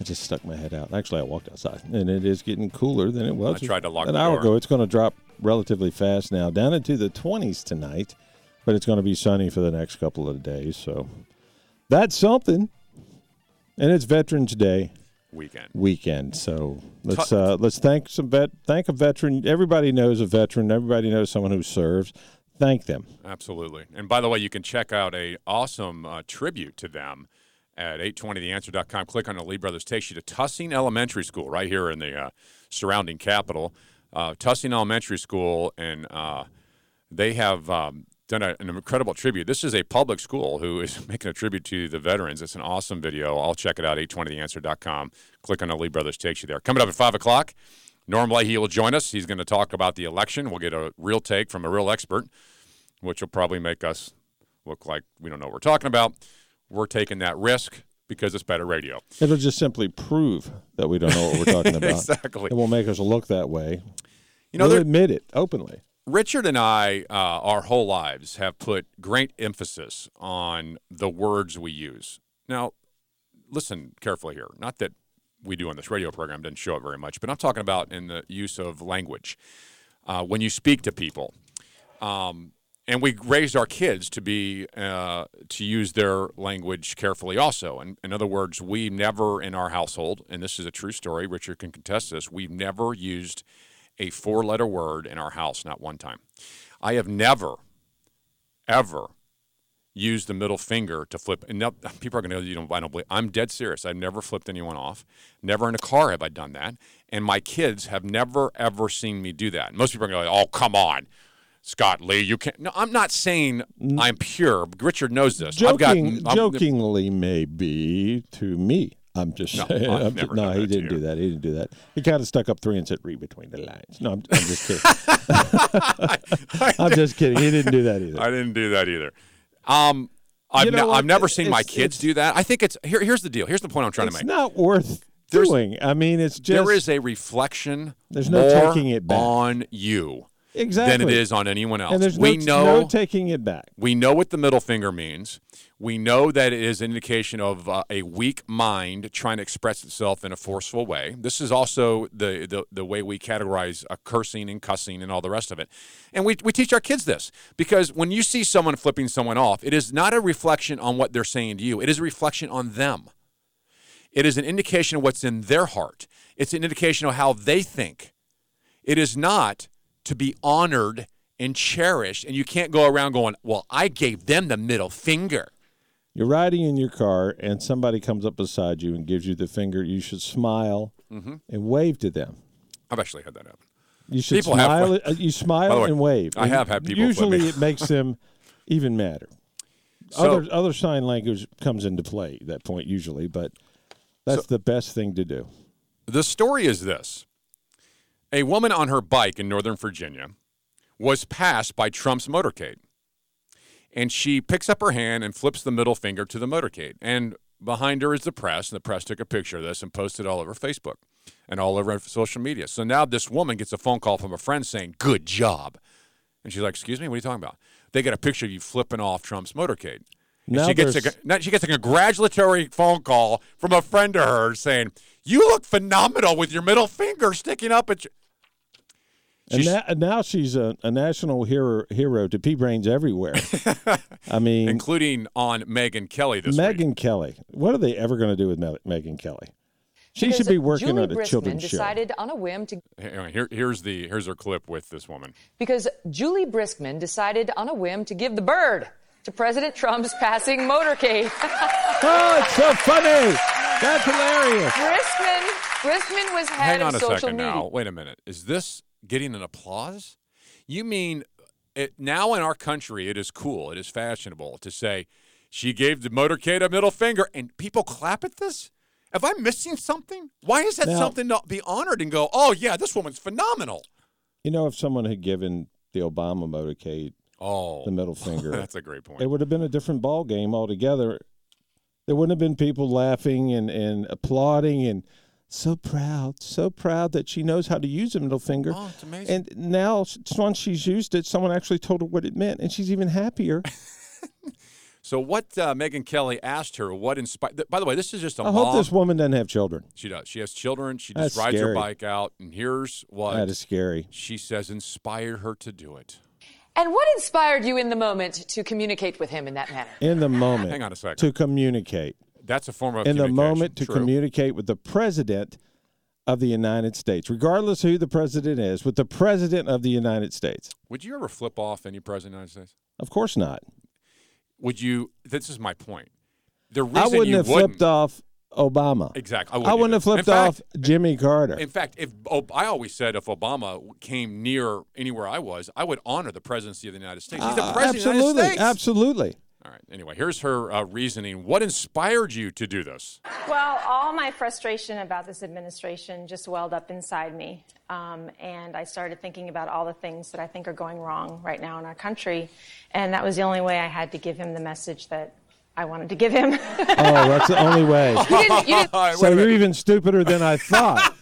I just stuck my head out. Actually, I walked outside, and it is getting cooler than it was I tried to lock an hour door. ago. It's going to drop relatively fast now, down into the 20s tonight, but it's going to be sunny for the next couple of days. So that's something. And it's Veterans Day Weekend. weekend. So let's uh, let's thank some vet thank a veteran. Everybody knows a veteran. Everybody knows someone who serves. Thank them. Absolutely. And by the way, you can check out a awesome uh, tribute to them at 820theanswer.com. Click on the Lee Brothers. Takes you to Tussing Elementary School right here in the uh, surrounding capital. Uh, Tussing Elementary School, and uh, they have um, done a, an incredible tribute. This is a public school who is (laughs) making a tribute to the veterans. It's an awesome video. I'll check it out, 820theanswer.com. Click on the Lee Brothers. Takes you there. Coming up at 5 o'clock, Norm Leahy will join us. He's going to talk about the election. We'll get a real take from a real expert which will probably make us look like we don't know what we're talking about. We're taking that risk because it's better radio. It'll just simply prove that we don't know what we're talking (laughs) about. Exactly. It will make us look that way. You know, we'll admit it openly. Richard and I, uh, our whole lives, have put great emphasis on the words we use. Now, listen carefully here. Not that we do on this radio program doesn't show it very much, but I'm talking about in the use of language. Uh, when you speak to people, um, and we raised our kids to be uh, to use their language carefully also and in other words we never in our household and this is a true story richard can contest this we've never used a four letter word in our house not one time i have never ever used the middle finger to flip and now, people are going to go you know i don't believe i'm dead serious i've never flipped anyone off never in a car have i done that and my kids have never ever seen me do that most people are going to go oh come on Scott Lee, you can't. No, I'm not saying I'm pure. Richard knows this. I've got. I'm- jokingly, maybe to me, I'm just No, saying. I'm never just- no, he didn't do that. He didn't do that. He kind of stuck up three and said, "Read between the lines." No, I'm, I'm just kidding. (laughs) (laughs) I'm just kidding. He didn't do that either. I didn't do that either. Um, I've, You know ne- I've never seen my kids do that. I think it's here. Here's the deal. Here's the point I'm trying to make. It's not worth There's- doing. I mean, it's just there is a reflection. There's no taking it back. on you than it is on anyone else. And there's we no, know no taking it back. we know what the middle finger means. We know that it is an indication of uh, a weak mind trying to express itself in a forceful way. This is also the, the, the way we categorize uh, cursing and cussing and all the rest of it. And we, we teach our kids this because when you see someone flipping someone off, it is not a reflection on what they're saying to you, it is a reflection on them. It is an indication of what's in their heart, it's an indication of how they think. It is not to be honored and cherished, and you can't go around going, Well, I gave them the middle finger. You're riding in your car, and somebody comes up beside you and gives you the finger. You should smile Mhm. and wave to them. I've actually had that happen. You should People smile. uh, you smile way, and wave. I have had people Usually, it makes them (laughs) even madder. So- other other sign language comes into play at that point usually, but that's the best thing to do. The story is this A woman on her bike in Northern Virginia was passed by Trump's motorcade. And she picks up her hand and flips the middle finger to the motorcade. And behind her is the press, and the press took a picture of this and posted all over Facebook and all over social media. So now this woman gets a phone call from a friend saying, Good job. And she's like, Excuse me, what are you talking about? They get a picture of you flipping off Trump's motorcade. And Now she gets a, there's- now she gets a congratulatory phone call from a friend of hers saying, "You look phenomenal with your middle finger sticking up at you." And now, and now she's a, a national hero hero to pea brains everywhere. (laughs) I mean, including on Megyn Kelly this week. Megyn Kelly. What are they ever going to do with Me- Megyn Kelly? She Because should be working Juli on a Briskman children's show. decided on a whim to Here, here- here's the here's her clip with this woman. because Juli Briskman decided on a whim to give the bird to President Trump's passing motorcade. (laughs) Oh, it's so funny. That's hilarious. Briskman Briskman was head Hang on of a social second media. now. Wait a minute. Is this getting an applause? You mean it, now in our country it is cool, it is fashionable to say she gave the motorcade a middle finger and people clap at this? Am I missing something? Why is that Now- something to be honored and go, "Oh yeah, this woman's phenomenal." You know, if someone had given the Obama motorcade Oh, the middle finger, (laughs) that's a great point. it would have been a different ball game altogether. There wouldn't have been people laughing and, and applauding and so proud, so proud that she knows how to use the middle finger. Oh, it's amazing. And now, s- once she's used it, someone actually told her what it meant, and she's even happier. (laughs) So what uh, Megyn Kelly asked her, what inspired? By the way, this is just a I mom. hope this woman doesn't have children. She does. She has children. She just That's rides her bike out, and here's what That is scary. she says inspired her to do it. And what inspired you in the moment to communicate with him in that manner? In the moment, Hang on a second. to communicate. That's a form of in the moment to True. communicate with the president of the United States, regardless who the president is, with the president of the United States. Would you ever flip off any president of the United States? Of course not. Would you? This is my point. The reason I wouldn't you have wouldn't, flipped off Obama. Exactly. I I wouldn't, wouldn't have flipped In off Jimmy Carter. In fact, if oh, I always said if Obama came near anywhere I was, I would honor the presidency of the United States. He's the Uh, president of the absolutely, United States. absolutely. All right. Anyway, here's her uh, reasoning. What inspired you to do this? Well, all my frustration about this administration just welled up inside me. Um, and I started thinking about all the things that I think are going wrong right now in our country. And that was the only way I had to give him the message that I wanted to give him. Oh, that's the only way. (laughs) You didn't- you didn't- (laughs) Wait so you're even stupider than I thought.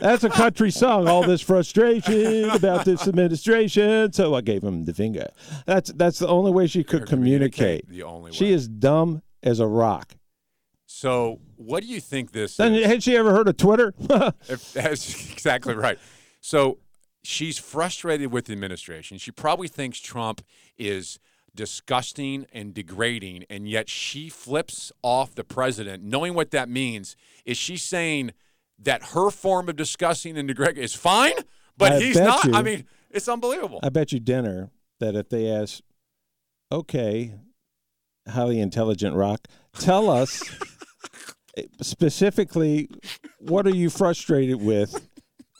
That's a country song. All this frustration about this administration, so I gave him the finger. That's that's the only way she could communicate. communicate the only She is dumb as a rock. So, what do you think this Then, is? had she ever heard of Twitter? (laughs) If, that's (laughs) exactly right. So she's frustrated with the administration. She probably thinks Trump is disgusting and degrading, and yet she flips off the president, knowing what that means. Is she saying that her form of discussing and degrading is fine, but I he's not? you- I mean, it's unbelievable. I bet you dinner that if they ask, okay, highly intelligent rock, tell us (laughs) specifically what are you frustrated with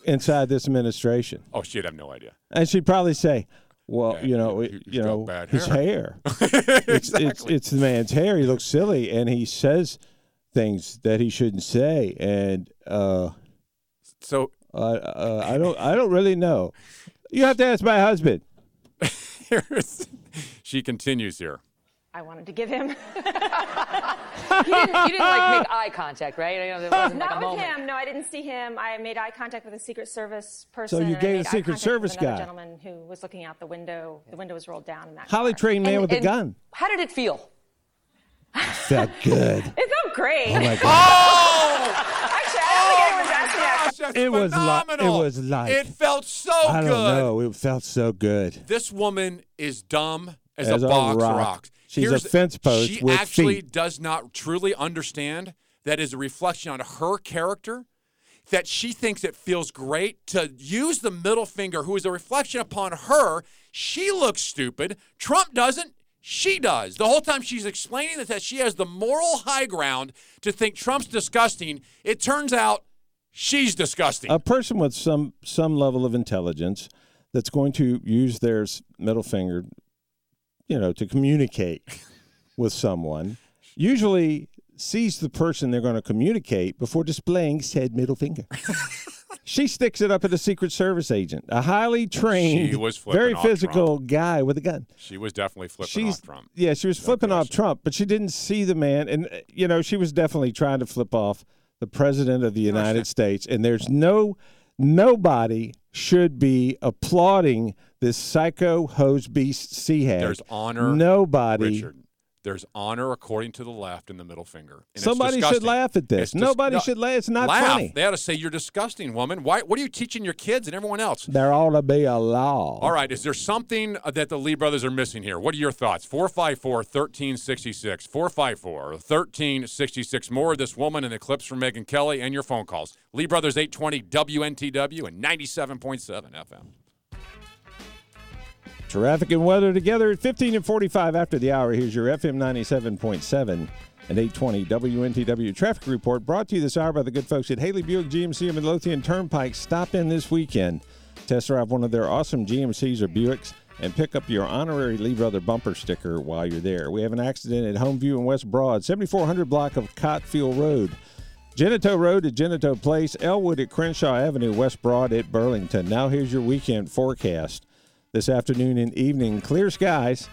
inside this administration? oh, she'd have no idea. And she'd probably say, well, you know, it- you know, bad his hair." hair. (laughs) it's, it's it's the man's hair. He looks silly, and he says things that he shouldn't say, and uh, so uh, uh, I don't I don't really know. You have to ask my husband. (laughs) she continues here. I wanted to give him. (laughs) you, didn't, you didn't like make eye contact, right? I know there wasn't like a with moment. him. No, I didn't see him. I made eye contact with a Secret Service person. So you gave made the Secret Service with another guy. gentleman who was looking out the window. The window was rolled down. In that Highly car. trained man And- with a gun. How did it feel? Felt good. (laughs) It felt great. Oh my (laughs) God. Oh! Actually, I don't think anyone's oh, asking that. It was like it phenomenal. was like It felt so I don't good. know. It felt so good. This woman is dumb as, As a a box rock. rocks. She's a fence post She with actually feet. does not truly understand that is a reflection on her character. That she thinks it feels great to use the middle finger, who is a reflection upon her. She looks stupid. Trump doesn't. She does. The whole time she's explaining that, she has the moral high ground to think Trump's disgusting. It turns out she's disgusting. A person with some some level of intelligence that's going to use their middle finger, you know, to communicate (laughs) with someone, usually sees the person they're going to communicate before displaying said middle finger. (laughs) she sticks it up at a Secret Service agent, a highly trained, very physical guy with a gun. she was definitely flipping She's off Trump. yeah, she was flipping off Trump, but she didn't see the man, and uh, you know she was definitely trying to flip off the president of the United States. And there's no nobody should be applauding this psycho hose beast sea hag. There's honor. Nobody. Richard. There's honor according to the left in the middle finger. And Somebody should laugh at this. It's dis- Nobody no, should laugh. It's not laugh. funny. They ought to say you're disgusting, woman. Why? What are you teaching your kids and everyone else? There ought to be a law. All right, is there something uh, that the Lee brothers are missing here? What are your thoughts? 454 1366. 454 1366. More of this woman and the clips from Megyn Kelly and your phone calls. Lee Brothers 820 WNTW and 97.7 FM. Traffic and weather together at 15 and 45 after the hour. Here's your FM 97.7 and 820 WNTW traffic report brought to you this hour by the good folks at Haley Buick GMC and Midlothian Turnpike. Stop in this weekend, test drive one of their awesome GMCs or Buicks, and pick up your honorary Lee Brother bumper sticker while you're there. We have an accident at Homeview and West Broad, 7400 block of Coalfield Road. Genito Road at Genito Place, Elwood at Crenshaw Avenue, West Broad at Burlington. Now here's your weekend forecast. This afternoon and evening, clear skies,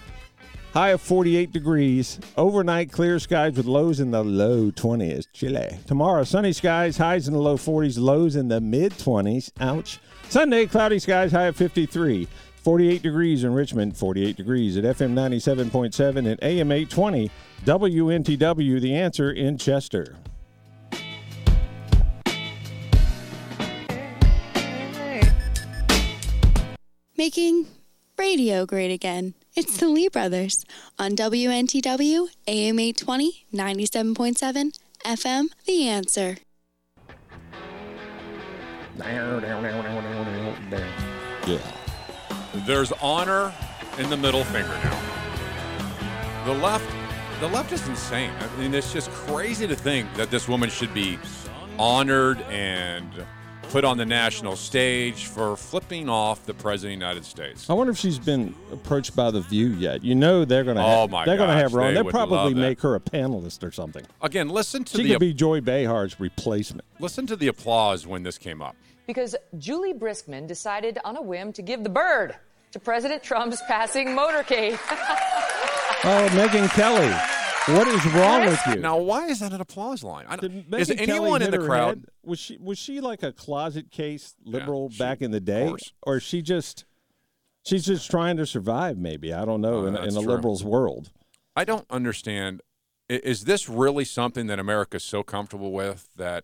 high of 48 degrees. Overnight, clear skies with lows in the low 20s. Chilly. Tomorrow, sunny skies, highs in the low 40s, lows in the mid 20s. Ouch. Sunday, cloudy skies, high of 53. 48 degrees in Richmond, 48 degrees at FM 97.7 and AM 820. WNTW, the answer in Chester. Making radio great again. It's the Lee Brothers on WNTW, AM 820, 97.7 FM, The Answer. Yeah. There's honor in the middle finger now. The left, the left is insane. I mean, it's just crazy to think that this woman should be honored and put on the national stage for flipping off the president of the United States. I wonder if she's been approached by the View yet. You know they're going to. Oh, have, my They're going to have her on. they They'll probably make her a panelist or something. Again, listen to She the could be Joy Behar's replacement. listen to the applause when this came up. Because Juli Briskman decided on a whim to give the bird to President Trump's passing motorcade. (laughs) Oh, Megyn Kelly, what is wrong with you? Now, why is that an applause line? I don't, Megyn is Kelly anyone in the crowd? head? was she was she like a closet case liberal she- back in the day, course. or is she just she's just trying to survive? Maybe I don't know Oh, in, that's in the true. liberals' world. I don't understand. Is this really something that America's so comfortable with that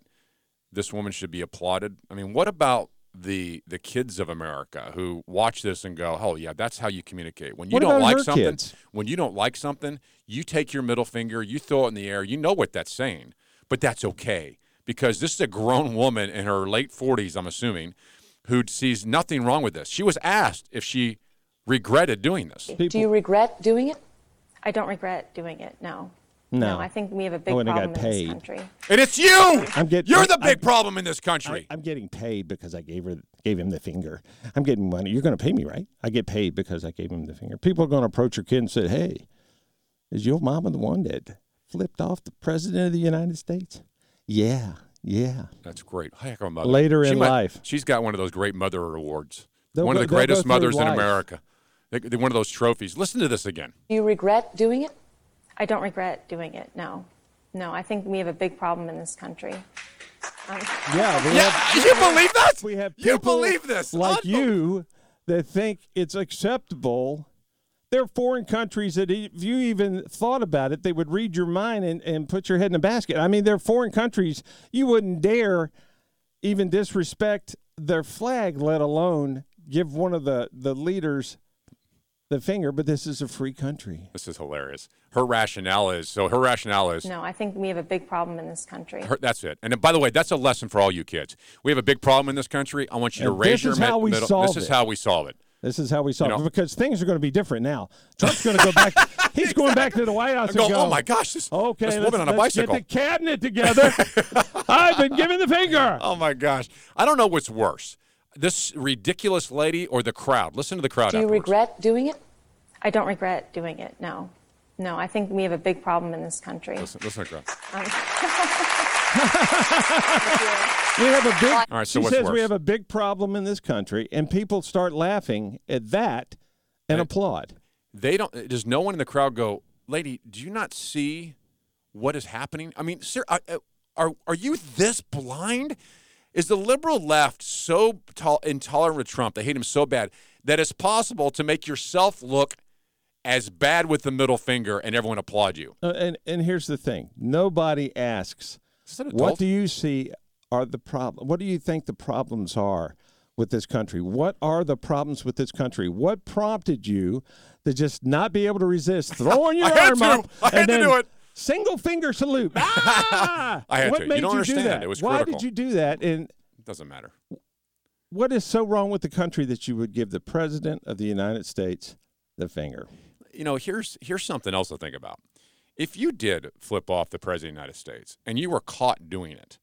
this woman should be applauded? I mean, what about the the kids of America who watch this and go, "Oh yeah, that's how you communicate." When you What don't like something, kids? when you don't like something, you take your middle finger, you throw it in the air. You know what that's saying, but that's okay because this is a grown woman in her late 40s, I'm assuming, who sees nothing wrong with this. She was asked if she regretted doing this. Do you regret doing it? I don't regret doing it. No. No. I think we have a big Oh, problem got in paid. this country. And it's you. I'm getting You're the I'm- big problem in this country. I, am getting paid because I gave her gave him the finger. I'm getting money. You're going to pay me, right? I get paid because I gave him the finger. People are going to approach your kid and say, "Hey, is your mama the one that flipped off the president of the United States? Yeah, yeah. That's great. Heck of a mother. Later She in might- life. she's got one of those great mother awards. They'll one of the greatest through mothers in. America. They- they're one of those trophies. Listen to this again. Do you regret doing it? I don't regret doing it. No, no. I think we have a big problem in this country. Um, Yeah, we Yeah, have, you believe that? we have You believe this? like you that think it's acceptable. There are foreign countries that if you even thought about it, they would read your mind and, and put your head in a basket. I mean, there are foreign countries you wouldn't dare even disrespect their flag, let alone give one of the, the leaders the finger, but this is a free country. This is hilarious. Her rationale is so. Her rationale is no, I think we have a big problem in this country. Her, that's it. And uh, by the way, that's a lesson for all you kids. We have a big problem in this country. I want you to And raise this your is mid- how we middle. solve This is it. how we solve it. This is how we solve You know- it because things are going to be different now. Trump's going to go back. (laughs) He's going back to the White House I oh go, and go. oh my gosh, this, Okay, this let's, woman on a bicycle. Get the cabinet together. (laughs) I've been given the finger. Oh my gosh, I don't know what's worse, this ridiculous lady or the crowd. Listen to the crowd. Do you afterwards. regret doing it? I don't regret doing it. No, no. I think we have a big problem in this country. Listen, listen to the crowd. Um, (laughs) We have a big. All right, so she what's says we have a big problem in this country, and people start laughing at that and Hey. applaud. They don't. Uh, does no one in the crowd go, "Lady, do you not see what is happening?" I mean, sir, are uh, uh, are, are you this blind? Is the liberal left so tol- intolerant of Trump? They hate him so bad that it's possible to make yourself look as bad with the middle finger, and everyone applaud you. Uh, and and here's the thing: nobody asks, "What do you see are the problem? What do you think the problems are with this country? What are the problems with this country? What prompted you to just not be able to resist (laughs) throwing your I had arm to. up I had and to then do it. Single finger salute. (laughs) Ah! I had what to. You don't do understand. that? It was Why critical. did you do that? And It doesn't matter. what is so wrong with the country that you would give the president of the United States the finger? you know, here's here's something else to think about. If you did flip off the president of the United States and you were caught doing it,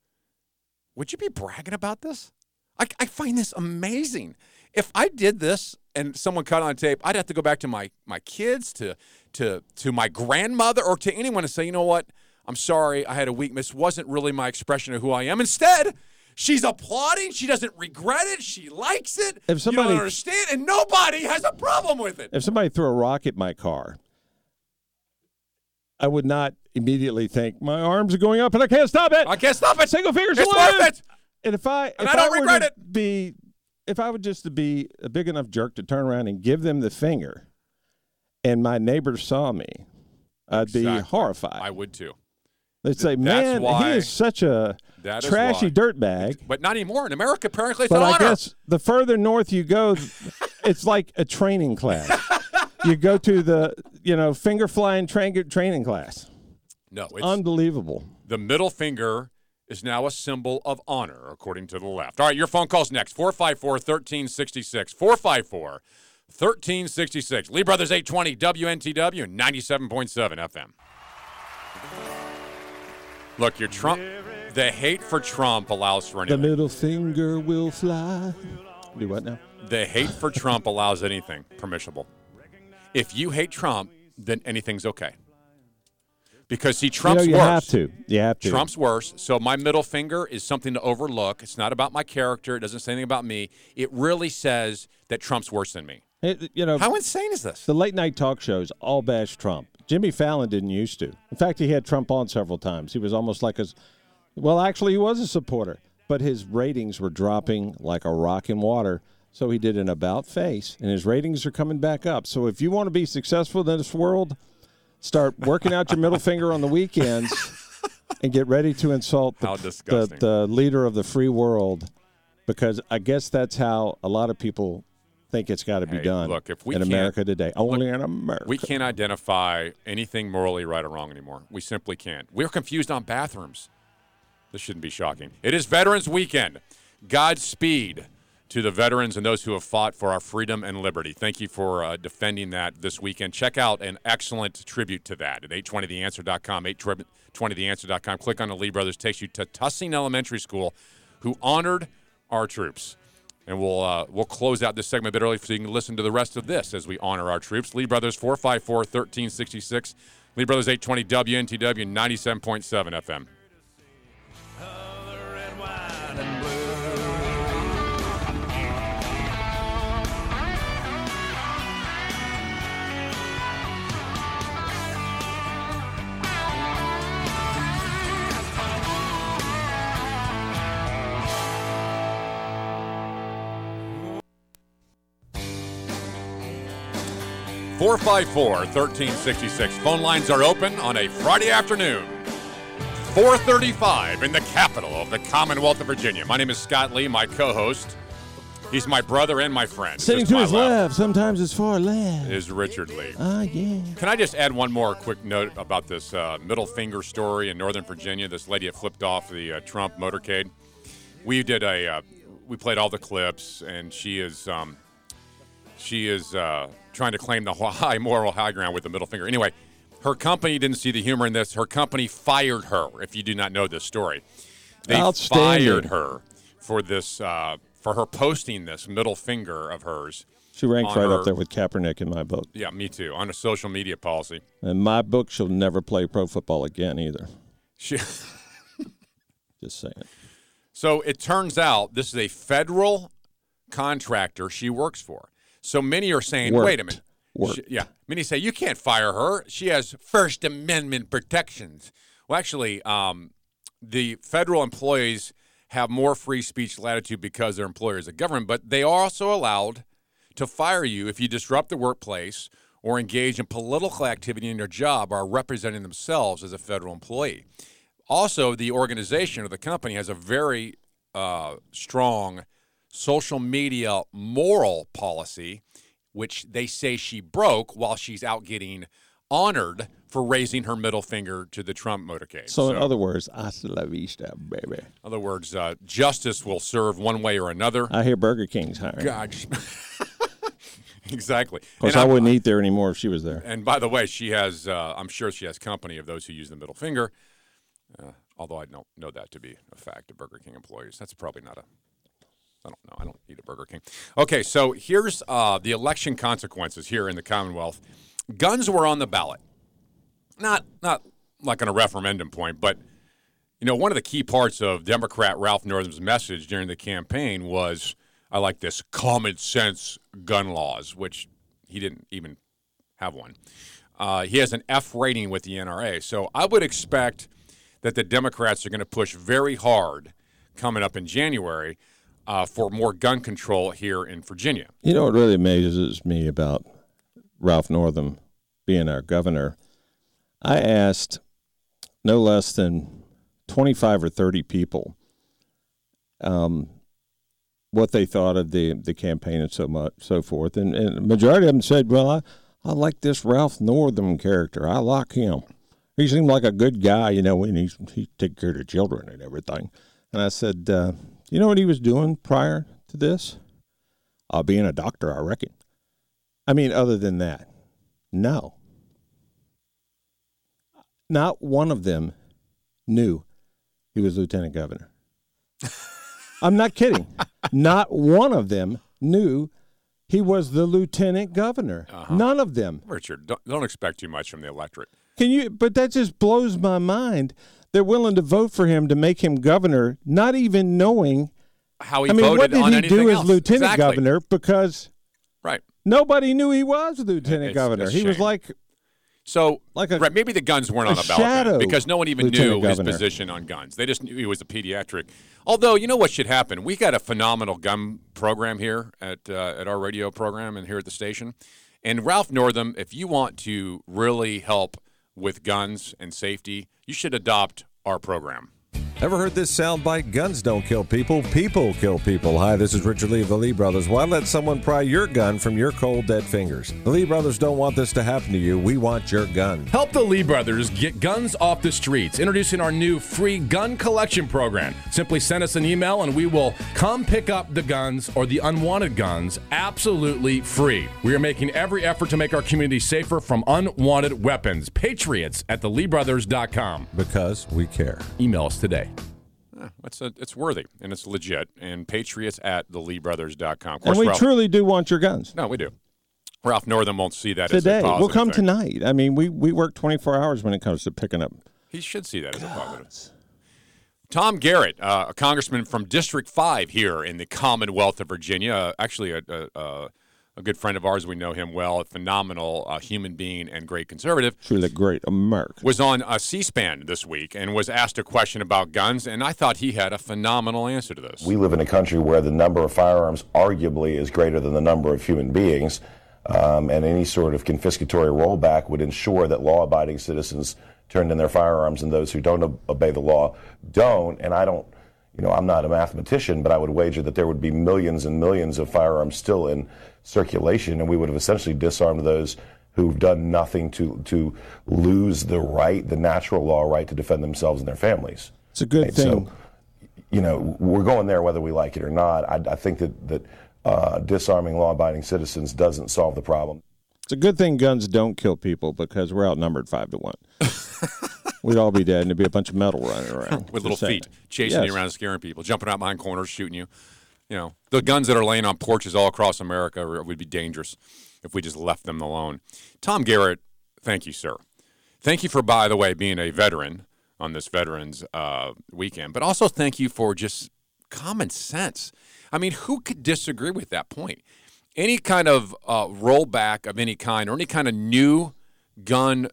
would you be bragging about this? I, I find this amazing. If I did this and someone cut on tape, I'd have to go back to my my kids, to to to my grandmother, or to anyone and say, you know what? I'm sorry, I had a weakness. Wasn't really my expression of who I am. Instead, she's applauding. She doesn't regret it. She likes it. If you somebody- don't understand, and nobody has a problem with it. If somebody threw a rock at my car, I would not immediately think my arms are going up and I can't stop it. I can't stop it. Single fingers. It's worth it. And if I And if I don't were regret it. be if I would just to be a big enough jerk to turn around and give them the finger, and my neighbors saw me, I'd be horrified. I would too. They'd say, "Man, why- he is such a is trashy why. dirtbag." But not anymore. In America, apparently it's But I honor. guess the further north you go, it's like a training class. you go to the you know finger flying train, training class. no, it's Unbelievable. the middle finger is now a symbol of honor, according to the left. All right, your phone call's next 454 1366. 454 1366. Lee Brothers 820 WNTW 97.7 FM. Look, your Trump, the hate for Trump allows for anything. The middle finger will fly. Do what now? The hate for Trump allows anything permissible. If you hate Trump, then anything's okay. Because see, Trump's you know, you worse. have to. You have to. Trump's worse. So my middle finger is something to overlook. It's not about my character. It doesn't say anything about me. It really says that Trump's worse than me. It- you know, How insane is this? the late night talk shows all bash Trump. Jimmy Fallon didn't used to. In fact, he had Trump on several times. He was almost like a, well, actually, he was a supporter, but his ratings were dropping like a rock in water. So he did an about face, and his ratings are coming back up. So if you want to be successful in this world, start working out your middle (laughs) finger on the weekends, and get ready to insult the, the, the leader of the free world, because I guess that's how a lot of people think it's got to be Hey, done look, if we in America today. Only in America. We can't identify anything morally right or wrong anymore. We simply can't. We're confused on bathrooms. This shouldn't be shocking. It is Veterans Weekend. Godspeed to the veterans and those who have fought for our freedom and liberty. Thank you for uh, defending that this weekend. Check out an excellent tribute to that at 820theanswer.com, 820theanswer.com. Click on the Lee Brothers, takes you to Tussing Elementary School, who honored our troops. And we'll uh, we'll close out this segment a bit early so you can listen to the rest of this as we honor our troops. Lee Brothers 454 1366. Lee Brothers 820 WNTW 97.7 FM. Four five four thirteen sixty six. Phone lines are open on a Friday afternoon. 435 in the capital of the Commonwealth of Virginia. My name is Scott Lee, my co-host. He's my brother and my friend. Sitting to his left, sometimes it's far left. is Richard Lee. Ah, yeah. Can I just add one more quick note about this uh, middle finger story in Northern Virginia? This lady that flipped off the uh, Trump motorcade. We did a, uh, we played all the clips, and she is, um, she is uh, trying to claim the (laughs) high moral high ground with the middle finger. Anyway, her company didn't see the humor in this. Her company fired her. If you do not know this story, they fired her for this, uh, for her posting this middle finger of hers. She ranks right her- up there with Kaepernick in my book. Yeah, me too. On a social media policy. And my book, she'll never play pro football again either. She. (laughs) Just saying. So it turns out this is a federal contractor she works for. So many are saying, wait a minute. She- yeah. Many say, you can't fire her. She has First Amendment protections. Well, actually, um, the federal employees have more free speech latitude because their employer is a government, but they are also allowed to fire you if you disrupt the workplace or engage in political activity in your job or are representing themselves as a federal employee. Also, the organization or the company has a very uh, strong social media moral policy, which they say she broke while she's out getting honored for raising her middle finger to the Trump motorcade. So, in other words, hasta la vista, baby. in other words, uh, justice will serve one way or another. I hear Burger King's hiring. God. (laughs) exactly. Of course, And I I'm- wouldn't eat there anymore if she was there. And by the way, she has, uh, I'm sure she has company of those who use the middle finger, uh, although I don't know that to be a fact of Burger King employees. That's probably not a, I don't know. I don't eat a Burger King. Okay, so here's uh, the election consequences here in the Commonwealth. Guns were on the ballot. Not, not like on a referendum point, but you know, one of the key parts of Democrat Ralph Northam's message during the campaign was, I like this common sense gun laws, which he didn't even have one. Uh, he has an F rating with the NRA. So I would expect that the Democrats are going to push very hard coming up in January uh, for more gun control here in Virginia. You know what really amazes me about Ralph Northam being our governor? I asked no less than 25 or 30 people um, what they thought of the, the campaign and so much, so forth. And, and the majority of them said, well, I, I like this Ralph Northam character. I like him. He seemed like a good guy, you know, and he's, he take care of the children and everything. And I said, uh, you know what he was doing prior to this? Uh, being a doctor, I reckon. I mean, other than that, no. Not one of them knew he was lieutenant governor. (laughs) I'm not kidding. Not one of them knew he was the lieutenant governor. None of them. Richard, don't, don't expect too much from the electorate. Can you? But that just blows my mind. They're willing to vote for him to make him governor, not even knowing How he I mean, voted what did on he do as lieutenant Exactly. governor? Because Right. nobody knew he was lieutenant It's governor. He was like So, like a right, maybe the guns weren't on a the ballot because no one even lieutenant knew his position on guns. They just knew he was a pediatric. Although, you know what should happen? We got a phenomenal gun program here at uh, at our radio program and here at the station. And Ralph Northam, if you want to really help with guns and safety, you should adopt our program. Ever heard this soundbite? Guns don't kill people, people kill people. Hi, this is Richard Lee of the Lee Brothers. Why let someone pry your gun from your cold, dead fingers? The Lee Brothers don't want this to happen to you. We want your gun. Help the Lee brothers get guns off the streets. Introducing our new free gun collection program. Simply send us an email and we will come pick up the guns or the unwanted guns absolutely free. We are making every effort to make our community safer from unwanted weapons. Patriots at theleebrothers.com. Because we care. Email us today. It's, a, it's worthy and it's legit. And patriots at theleebrothers.com. Of and course, we Ralph- truly do want your guns. No, we do. Ralph Northam won't see that as a today. We'll come thing. tonight. I mean, we we work 24 hours when it comes to picking up. He should see that as a positive. Tom Garrett, uh, a congressman from District 5 here in the Commonwealth of Virginia, uh, actually a, a, a, a good friend of ours. We know him well, a phenomenal uh, human being and great conservative. Truly great America. Was on uh, C SPAN this week and was asked a question about guns, and I thought he had a phenomenal answer to this. We live in a country where the number of firearms arguably is greater than the number of human beings, um, and any sort of confiscatory rollback would ensure that law abiding citizens turn in their firearms and those who don't ob- obey the law don't. And I don't, you know, I'm not a mathematician, but I would wager that there would be millions and millions of firearms still in circulation, and we would have essentially disarmed those who've done nothing to, to lose the right, the natural law right to defend themselves and their families. It's a good Right, thing. So, you know, we're going there whether we like it or not. I, I think that, that uh, disarming law abiding citizens doesn't solve the problem. It's a good thing guns don't kill people because we're outnumbered five to one. (laughs) We'd all be dead, and there'd be a bunch of metal running around (laughs) with little Just saying. feet, chasing Yes. you around, scaring people, jumping out behind corners, shooting you. You know, the guns that are laying on porches all across America would be dangerous if we just left them alone. Tom Garrett, thank you, sir. Thank you for, by the way, being a veteran on this Veterans uh, Weekend, but also thank you for just common sense. I mean, who could disagree with that point? Any kind of uh, rollback of any kind or any kind of new gun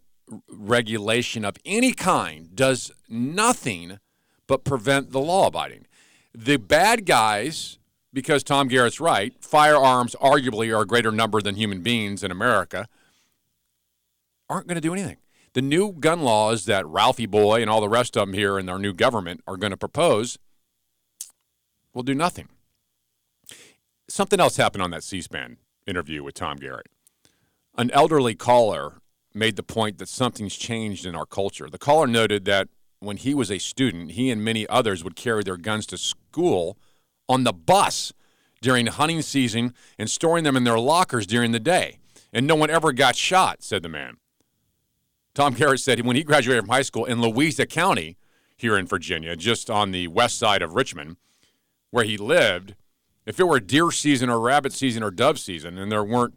regulation of any kind does nothing but prevent the law abiding. The bad guys, because Tom Garrett's right, firearms arguably are a greater number than human beings in America, aren't going to do anything. The new gun laws that Ralphie Boy and all the rest of them here in our new government are going to propose will do nothing. Something else happened on that C SPAN interview with Tom Garrett. An elderly caller made the point that something's changed in our culture. The caller noted that when he was a student, he and many others would carry their guns to school on the bus during hunting season and storing them in their lockers during the day. And no one ever got shot, said the man. Tom Garrett said when he graduated from high school in Louisa County here in Virginia, just on the west side of Richmond, where he lived, if it were deer season or rabbit season or dove season, and there weren't,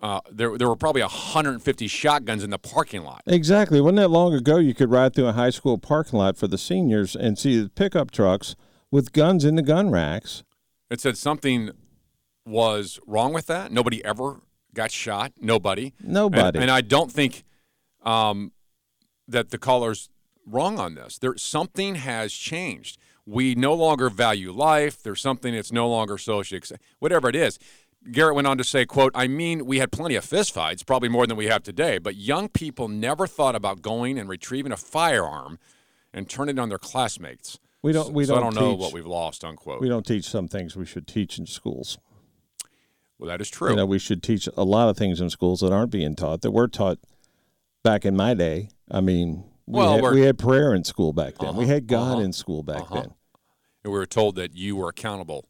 uh, there there were probably 150 shotguns in the parking lot. Exactly. Wasn't that long ago? You could ride through a high school parking lot for the seniors and see the pickup trucks with guns in the gun racks. It said something was wrong with that. Nobody ever got shot. Nobody. Nobody. And, and I don't think um, that the caller's wrong on this. There something has changed. We no longer value life. There's something that's no longer socially whatever it is. Garrett went on to say, quote, I mean, we had plenty of fistfights, probably more than we have today, but young people never thought about going and retrieving a firearm and turning it on their classmates. We don't. We so don't. I don't know teach- what we've lost, unquote. We don't teach some things we should teach in schools. Well, that is true. You know, we should teach a lot of things in schools that aren't being taught that were taught back in my day. I mean, we, Well, had, we're- had prayer in school back then. we Uh-huh, had God uh-huh, in school back uh-huh. then. And we were told that you were accountable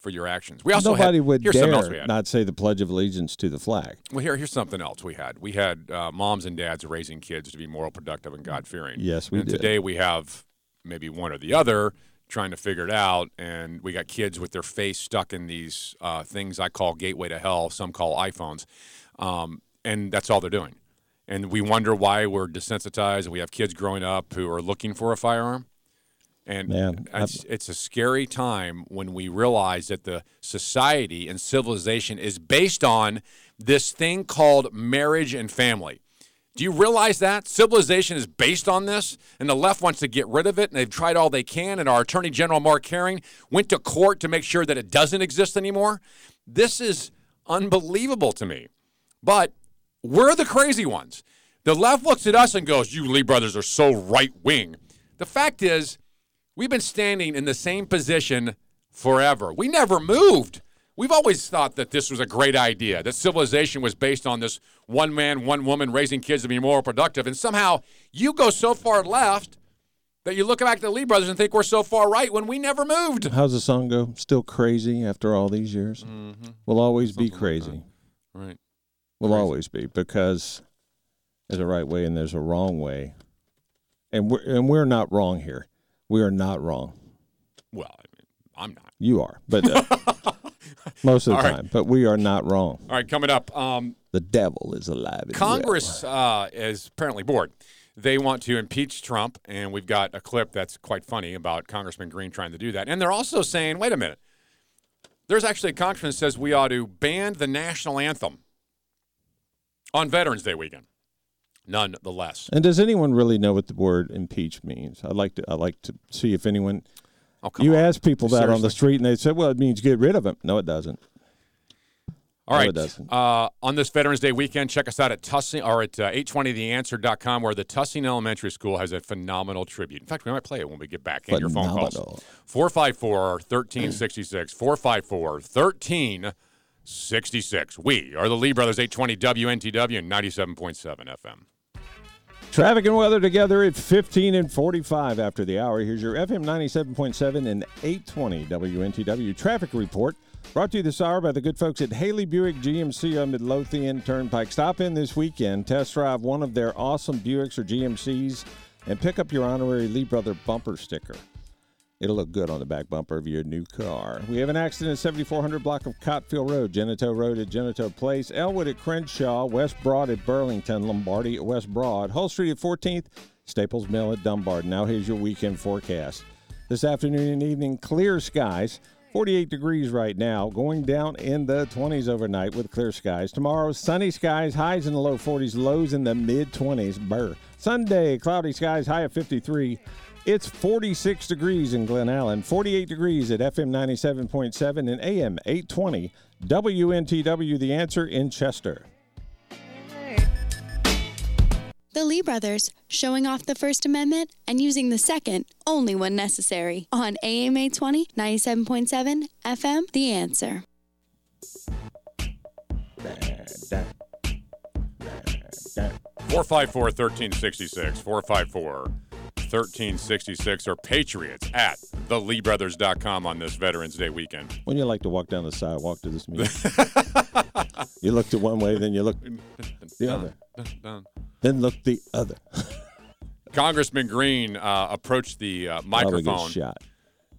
for your actions. We also Nobody had, would here's something else we dare had. not say the Pledge of Allegiance to the flag. Well, here, here's something else we had. We had uh, moms and dads raising kids to be moral, productive, and God fearing. Yes, we and did. Today we have maybe one or the other trying to figure it out, and we got kids with their face stuck in these uh, things I call gateway to hell. Some call iPhones, um, and that's all they're doing. And we wonder why we're desensitized, and we have kids growing up who are looking for a firearm. And Man, it's, it's a scary time when we realize that the society and civilization is based on this thing called marriage and family. Do you realize that? Civilization is based on this, and the left wants to get rid of it, and they've tried all they can. And our Attorney General, Mark Herring, went to court to make sure that it doesn't exist anymore. This is unbelievable to me. But we're the crazy ones. The left looks at us and goes, You Lee brothers are so right wing. The fact is, we've been standing in the same position forever. We never moved. We've always thought that this was a great idea, that civilization was based on this one man, one woman raising kids to be more productive. And somehow you go so far left that you look back at the Lee brothers and think we're so far right when we never moved. How's the song go? Still crazy after all these years? Mhm. We'll always be crazy. Right. We'll Crazy. always be because there's a right way and there's a wrong way, and we're and we're not wrong here. We are not wrong. Well, I mean, I'm not. You are, but uh, (laughs) (laughs) most of the right. time. But we are not wrong. All right, coming up. Um, The devil is alive. Congress uh, is apparently bored. They want to impeach Trump, and we've got a clip that's quite funny about Congressman Green trying to do that. And they're also saying, wait a minute, there's actually a congressman that says we ought to ban the national anthem on Veterans Day weekend. Nonetheless, And does anyone really know what the word impeach means? I'd like to. I'd like to see if anyone. Oh, you on. ask people that on the street, and they say, "Well, it means get rid of him." No, it doesn't. All right. No. Uh, on this Veterans Day weekend, check us out at Tussing or at uh, 820theanswer.com where the Tussing Elementary School has a phenomenal tribute. In fact, we might play it when we get back in your phone calls. Phenomenal. 454 1366. 454 1366. We are the Lee Brothers, 820 WNTW and 97.7 FM. Traffic and weather together at 15 and 45 after the hour. Here's your FM 97.7 and 820 WNTW traffic report. Brought to you this hour by the good folks at Haley Buick GMC on Midlothian Turnpike. Stop in this weekend, test drive one of their awesome Buicks or GMCs, and pick up your honorary Lee Brother bumper sticker. It'll look good on the back bumper of your new car. We have an accident at 7400 block of Coalfield Road, Genito Road at Genito Place, Elwood at Crenshaw, West Broad at Burlington, Lombardi at West Broad, Hull Street at 14th, Staples Mill at Dunbar. Now here's your weekend forecast. This afternoon and evening, clear skies. 48 degrees right now, going down in the 20s overnight with clear skies. Tomorrow, sunny skies, highs in the low 40s, lows in the mid 20s. Burr. Sunday, cloudy skies, high of 53. It's 46 degrees in Glen Allen, 48 degrees at FM 97.7 and AM 820. WNTW, the answer in Chester. The Lee brothers, showing off the First Amendment and using the Second only when necessary. On AM 820, 97.7 FM, The Answer. 454 1366. 454 1366 or Patriots at theleebrothers.com on this Veterans Day weekend. When you like to walk down the sidewalk to this meeting, (laughs) you look to one way, then you look the other, then look the other. (laughs) Congressman Green uh, approached the uh, microphone shot.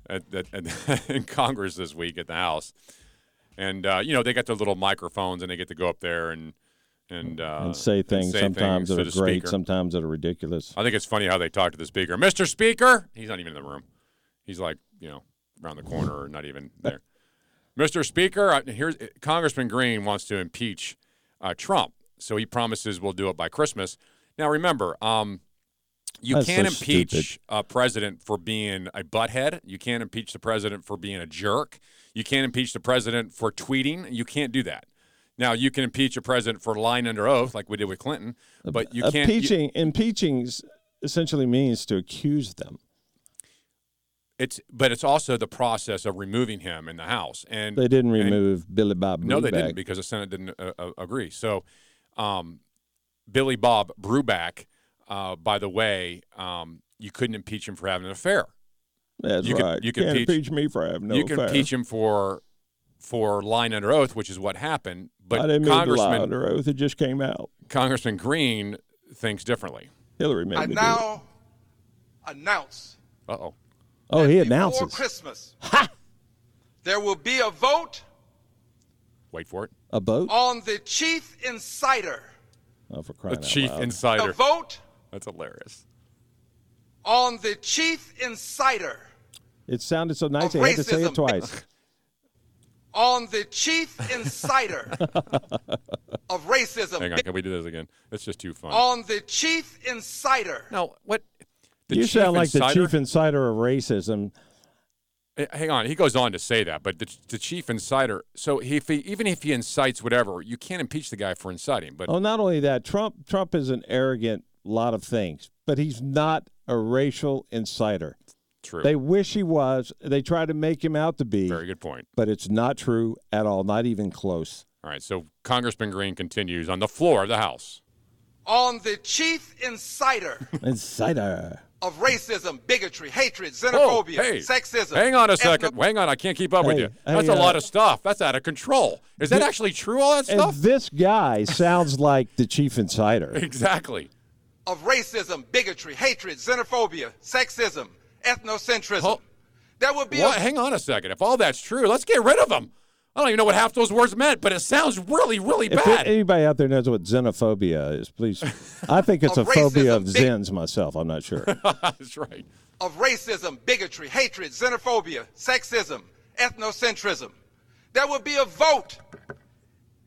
at, at, at, (laughs) in Congress this week at the House, and uh, you know they got their little microphones and they get to go up there and and uh, and say things say sometimes things that are great, speaker. sometimes that are ridiculous. I think it's funny how they talk to the speaker, Mr. Speaker. He's not even in the room. He's like you know around the corner or not even there. (laughs) Mr. Speaker, here's Congressman Green wants to impeach uh, Trump, so he promises we'll do it by Christmas. Now remember, um, you That's can't so impeach stupid. a president for being a butthead. You can't impeach the president for being a jerk. You can't impeach the president for tweeting. You can't do that. Now you can impeach a president for lying under oath, like we did with Clinton, but you can't. you- Impeaching, impeaching essentially means to accuse them. it's but it's also the process of removing him in the House, and They didn't and- remove Billy Bob. No, they didn't because the Senate didn't uh, uh, agree. So, um, Billy Bob Bruback, uh, by the way, um, you couldn't impeach him for having an affair. That's you right. Could, you could can't impeach, impeach me for having no affair. You can impeach him for for lying under oath, which is what happened. But I didn't mean to lie Congressman under oath. It just came out. Congressman Green thinks differently. Hillary made I me do it. now announce Uh oh. Oh, he announces. before announces. Christmas there will be a vote Wait for it. A vote on the chief insider. Oh, for The crying out chief loud. A vote That's hilarious. on the chief insider. It sounded so nice. Of They had to say it twice. (laughs) On the chief inciter (laughs) of racism. Hang on, can we do this again? It's just too fun. On the chief inciter. No, what? The you sound like insider? the chief insider of racism. Eh, Hang on, he goes on to say that, but the, the chief insider. So he, if he, even if he incites whatever, you can't impeach the guy for inciting. But Oh, not only that, Trump Trump is an arrogant lot of things, but he's not a racial insider. True. They wish he was. They try to make him out to be. Very good point. But it's not true at all. Not even close. All right, so Congressman Green continues on the floor of the House. On the chief insider (laughs) Insider. of racism, bigotry, hatred, Whoa, xenophobia, hey, sexism. Hang on a ethno- second. Hang on, I can't keep up with you. That's hey, a lot uh, of stuff. That's out of control. Is that Thi- actually true? All that And stuff? this guy (laughs) sounds like the chief insider. exactly. of racism, bigotry, hatred, xenophobia, sexism, ethnocentrism. Ho- there will be What? a Hang on a second. If all that's true, let's get rid of them. I don't even know what half those words meant, but it sounds really, really If bad. anybody out there knows what xenophobia is, please. I think it's (laughs) a Of phobia of big- Zens myself. I'm not sure. (laughs) That's right. of racism, bigotry, hatred, xenophobia, sexism, ethnocentrism. There will be a vote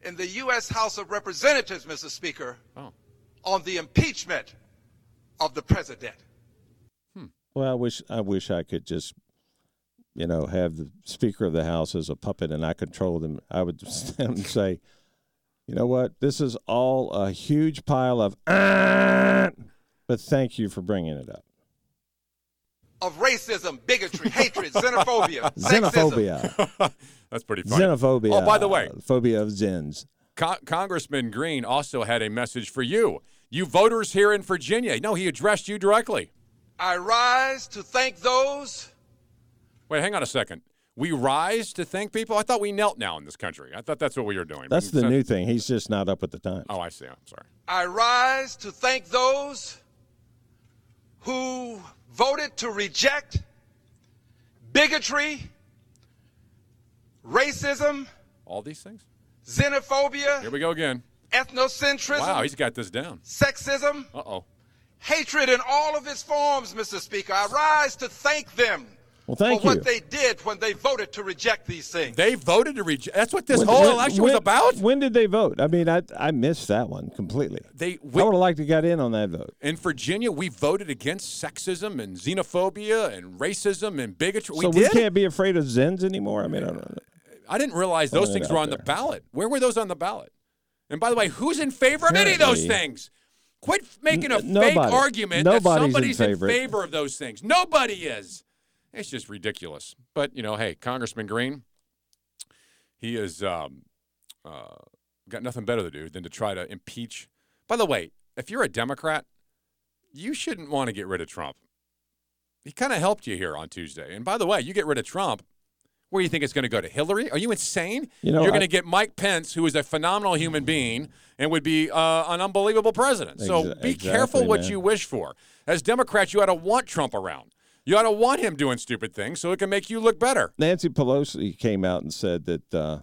in the U.S. House of Representatives, Mr. Speaker, Oh. on the impeachment of the president. Well, I wish I wish I could just, you know, have the Speaker of the House as a puppet and I control them. I would (laughs) stand and say, you know what, this is all a huge pile of, "Ah," but thank you for bringing it up. Of racism, bigotry, hatred, xenophobia. (laughs) Xenophobia, (laughs) That's pretty funny. xenophobia. Oh, by the way, phobia of Zens. Con- Congressman Green also had a message for you. You voters here in Virginia. No, he addressed you directly. I rise to thank those Wait, hang on a second. We rise to thank people? I thought we knelt now in this country. I thought that's what we were doing. That's the So- new thing. He's just not up with the times. Oh, I see. I'm sorry. I rise to thank those who voted to reject bigotry, racism, All these things? xenophobia, Here we go again. ethnocentrism, Wow, he's got this down. sexism, Uh oh. Hatred in all of its forms, Mr. Speaker. I rise to thank them Well, thank for you. what they did when they voted to reject these things. They voted to reject. That's what this When- whole when- election when- was about. When did they vote? I mean, I I missed that one completely. They I would have liked to got in on that vote. in Virginia, we voted against sexism and xenophobia and racism and bigotry. so we we can't be afraid of Zens anymore. I mean, I don't know. I didn't realize those things were on the ballot. Where were those on the ballot? And by the way, who's in favor of any of those things? Quit making a N- fake nobody. argument that somebody's in, favor. favor of those things. Nobody is. It's just ridiculous. But you know, hey, Congressman Green, he has um, uh, got nothing better to do than to try to impeach. By the way, if you're a Democrat, you shouldn't want to get rid of Trump. He kind of helped you here on Tuesday. And by the way, you get rid of Trump, where do you think it's going to go to Hillary? Are you insane? You know, You're going to get Mike Pence, who is a phenomenal human being and would be uh, an unbelievable president. So Exa- be exactly, careful what man. you wish for. As Democrats, you ought to want Trump around. You ought to want him doing stupid things so it can make you look better. Nancy Pelosi came out and said that uh,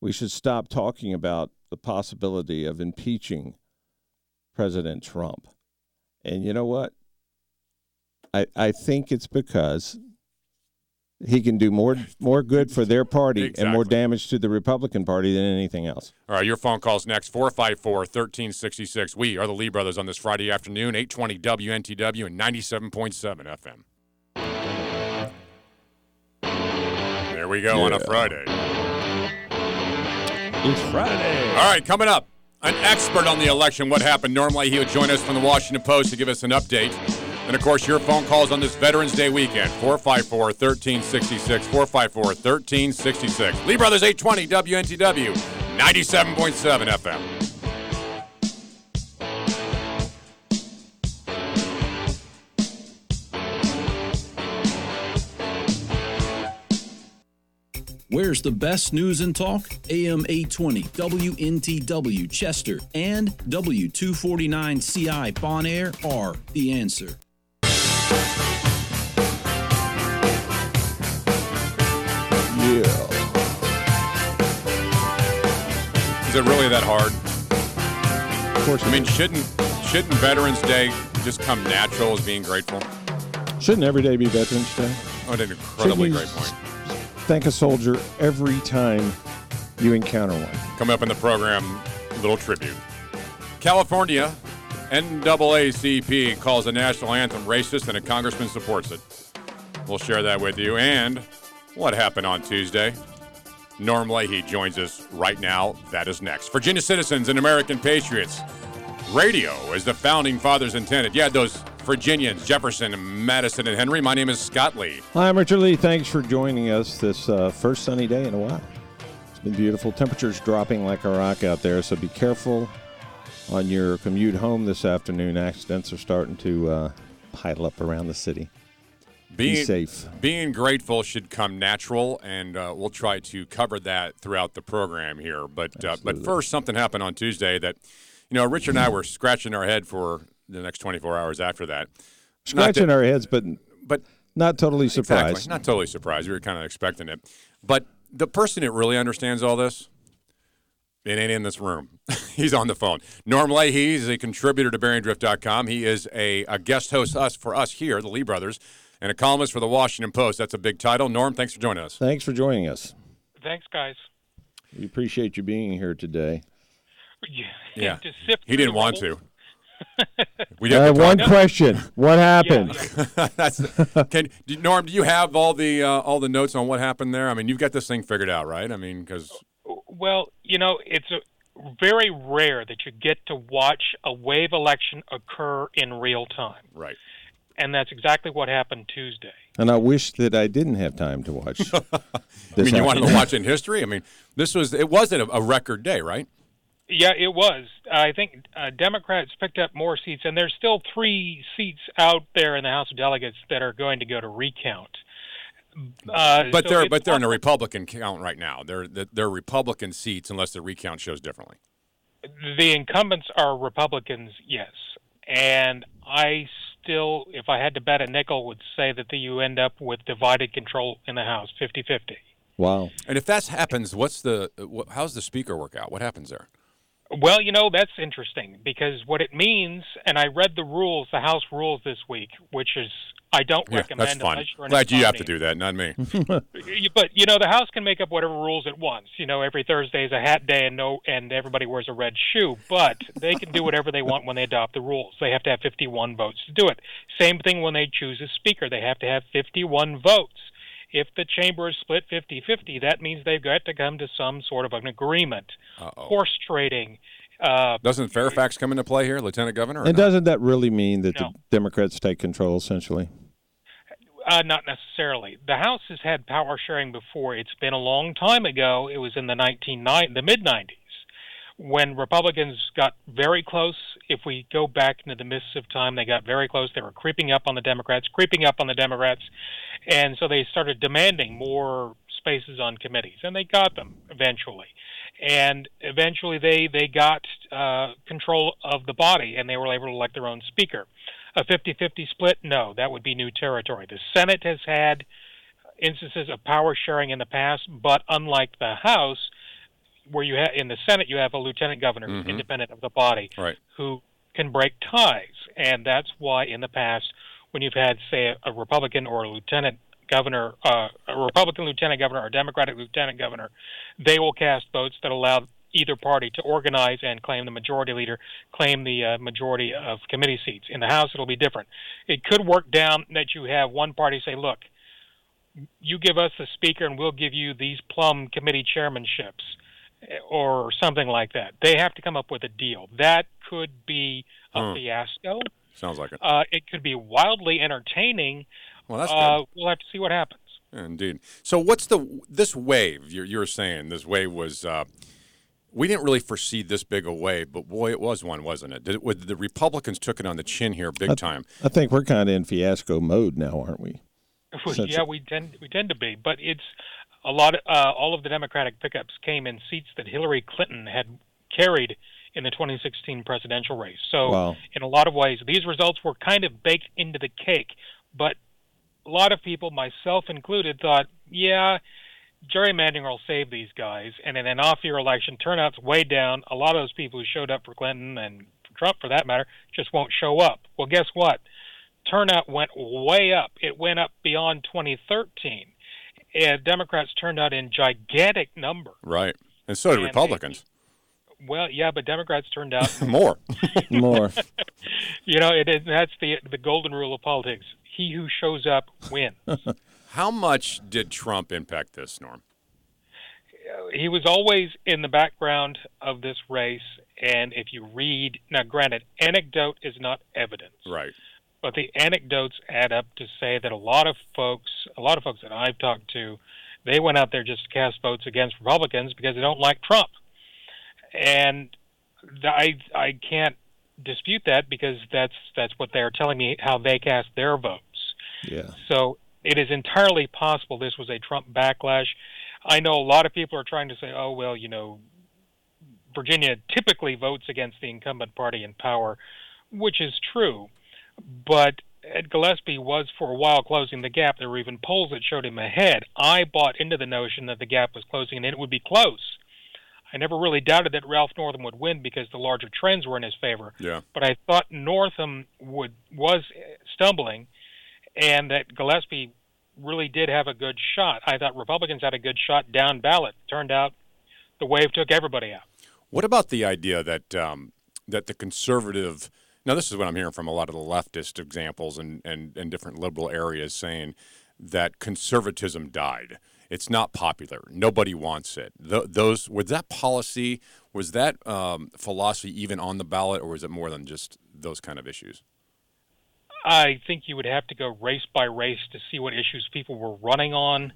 we should stop talking about the possibility of impeaching President Trump. And you know what? I I think it's because he can do more more good for their party and more damage to the Republican Party than anything else. All right, your phone calls next 454 1366. We are the Lee Brothers on this Friday afternoon, 820 WNTW and 97.7 FM. There we go on a Friday. It's Friday. All right, coming up, an expert on the election. What happened? Normally, he would join us from the Washington Post to give us an update. And of course, your phone calls on this Veterans Day weekend 454 1366. 454 1366. Lee Brothers 820 WNTW, 97.7 FM. Where's the best news and talk? AM 820, WNTW Chester, and W249CI Bon Air are the answer. Yeah. Is it really that hard? Of course. I mean, shouldn't shouldn't Veterans Day just come natural as being grateful? Shouldn't every day be Veterans Day? Oh, an incredibly great point. Thank a soldier every time you encounter one. Coming up in the program, a little tribute. California, NAACP calls the national anthem racist, and a congressman supports it. We'll share that with you. And what happened on Tuesday? Norm Leahy joins us right now. That is next. Virginia citizens and American patriots. Radio, as the founding fathers intended. Yeah, those Virginians, Jefferson, Madison, and Henry. My name is Scott Lee. Hi, I'm Richard Lee. Thanks for joining us this uh, first sunny day in a while. It's been beautiful. Temperatures dropping like a rock out there, so be careful on your commute home this afternoon. Accidents are starting to uh, pile up around the city. Being, be safe. Being grateful should come natural, and uh, we'll try to cover that throughout the program here. But uh, but first, something happened on Tuesday that, you know, Richard and I were scratching our head for the next 24 hours after that. Scratching that- our heads, but but not totally surprised. Exactly. Not totally surprised. We were kind of expecting it. But the person that really understands all this, it ain't in this room. (laughs) he's on the phone. Norm Leahy is a contributor to BearingDrift.com. He is a, a guest host us for us here, the Lee brothers, and a columnist for the Washington Post. That's a big title. Norm, thanks for joining us. Thanks for joining us. Thanks, guys. We appreciate you being here today. Yeah. (laughs) to sift He didn't want to. (laughs) We I have have one question. What happened? That's can Norm. Do you have all the uh, all the notes on what happened there? I mean, you've got this thing figured out, right? I mean, because Well, you know, it's a, very rare that you get to watch a wave election occur in real time, right. and that's exactly what happened Tuesday. And I wish that I didn't have time to watch. (laughs) I mean, you wanted to watch in history. I mean, this was it wasn't a, a record day, right? Yeah, it was. I think uh, Democrats picked up more seats, and there's still three seats out there in the House of Delegates that are going to go to recount. Uh, but so they're but they're in a Republican count right now. They're they're Republican seats unless the recount shows differently. the incumbents are Republicans, yes, and I still, if I had to bet a nickel, would say that the, you end up with divided control in the House, 50-50. Wow. And if that happens, what's the how's the speaker work out? What happens there? Well, you know, that's interesting because what it means, and I read the rules, the House rules this week, which is I don't Yeah, recommend that's fine. you're Glad you have to do that, not me. (laughs) But you know, the House can make up whatever rules it wants. You know, every Thursday is a hat day, and no, and everybody wears a red shoe. But they can do whatever they want when they adopt the rules. They have to have 51 votes to do it. Same thing when they choose a speaker. They have to have 51 votes. If the chamber is split 50-50, that means they've got to come to some sort of an agreement. Horse trading. Uh, Doesn't Fairfax come into play here, Lieutenant Governor? And not? doesn't that really mean that No. the Democrats take control essentially? Uh, not necessarily. The House has had power sharing before. It's been a long time ago. It was in the 1990, the mid 90s, when Republicans got very close. If we go back into the mists of time, they got very close. They were creeping up on the Democrats, creeping up on the Democrats, and so they started demanding more spaces on committees, and they got them eventually. And eventually, they they got uh, control of the body, and they were able to elect their own speaker. A 50-50 split? No, that would be new territory. The Senate has had instances of power sharing in the past, but unlike the House, where you have in the Senate you have a lieutenant governor Mhm. independent of the body Right. who can break ties, and that's why in the past when you've had say a Republican or a lieutenant governor, uh, a Republican lieutenant governor or a Democratic lieutenant governor, they will cast votes that allow either party to organize and claim the majority leader, claim the uh, majority of committee seats. In the House, it'll be different. It could work down that you have one party say, "Look, you give us the speaker, and we'll give you these plum committee chairmanships." Or something like that. They have to come up with a deal. That could be a Hmm. fiasco. Sounds like it. Uh, it could be wildly entertaining. Well, that's uh, good. We'll have to see what happens. Indeed. So, what's the this wave? You're, you're saying this wave was. Uh, we didn't really foresee this big a wave, but boy, it was one, wasn't it? Did it the Republicans took it on the chin here, big I- time. I think we're kind of in fiasco mode now, aren't we? Since- yeah, we tend we tend to be, but it's a lot. Of, uh, all of the Democratic pickups came in seats that Hillary Clinton had carried in the 2016 presidential race. So, Wow. in a lot of ways, these results were kind of baked into the cake. But a lot of people, myself included, thought, yeah, gerrymandering will save these guys. And in an off-year election, turnout's way down. A lot of those people who showed up for Clinton and Trump, for that matter, just won't show up. Well, guess what? Turnout went way up. It went up beyond 2013. And Democrats turned out in gigantic number. Right. And so did And Republicans. Well, yeah, but Democrats turned out (laughs) More. (laughs) More. (laughs) you know, it is that's the the golden rule of politics. He who shows up wins. How much did Trump impact this, Norm? he was always in the background of this race, and if you read now, granted, anecdote is not evidence, Right. But the anecdotes add up to say that a lot of folks, a lot of folks that I've talked to, they went out there just to cast votes against Republicans because they don't like Trump, and I I can't dispute that because that's that's what they're telling me how they cast their votes. Yeah. So it is entirely possible this was a Trump backlash. I know a lot of people are trying to say, oh, well, you know, Virginia typically votes against the incumbent party in power, which is true. But Ed Gillespie was for a while closing the gap. There were even polls that showed him ahead. I bought into the notion that the gap was closing and it would be close. I never really doubted that Ralph Northam would win because the larger trends were in his favor. Yeah. But I thought Northam would was stumbling, and that Gillespie really did have a good shot. I thought Republicans had a good shot down ballot. Turned out the wave took everybody out. What about the idea that um, that the conservative now this is what I'm hearing from a lot of the leftist examples and, and, and different liberal areas saying that conservatism died. It's not popular. Nobody wants it. Th- those was that policy was that um, philosophy even on the ballot, or was it more than just those kind of issues? I think you would have to go race by race to see what issues people were running on,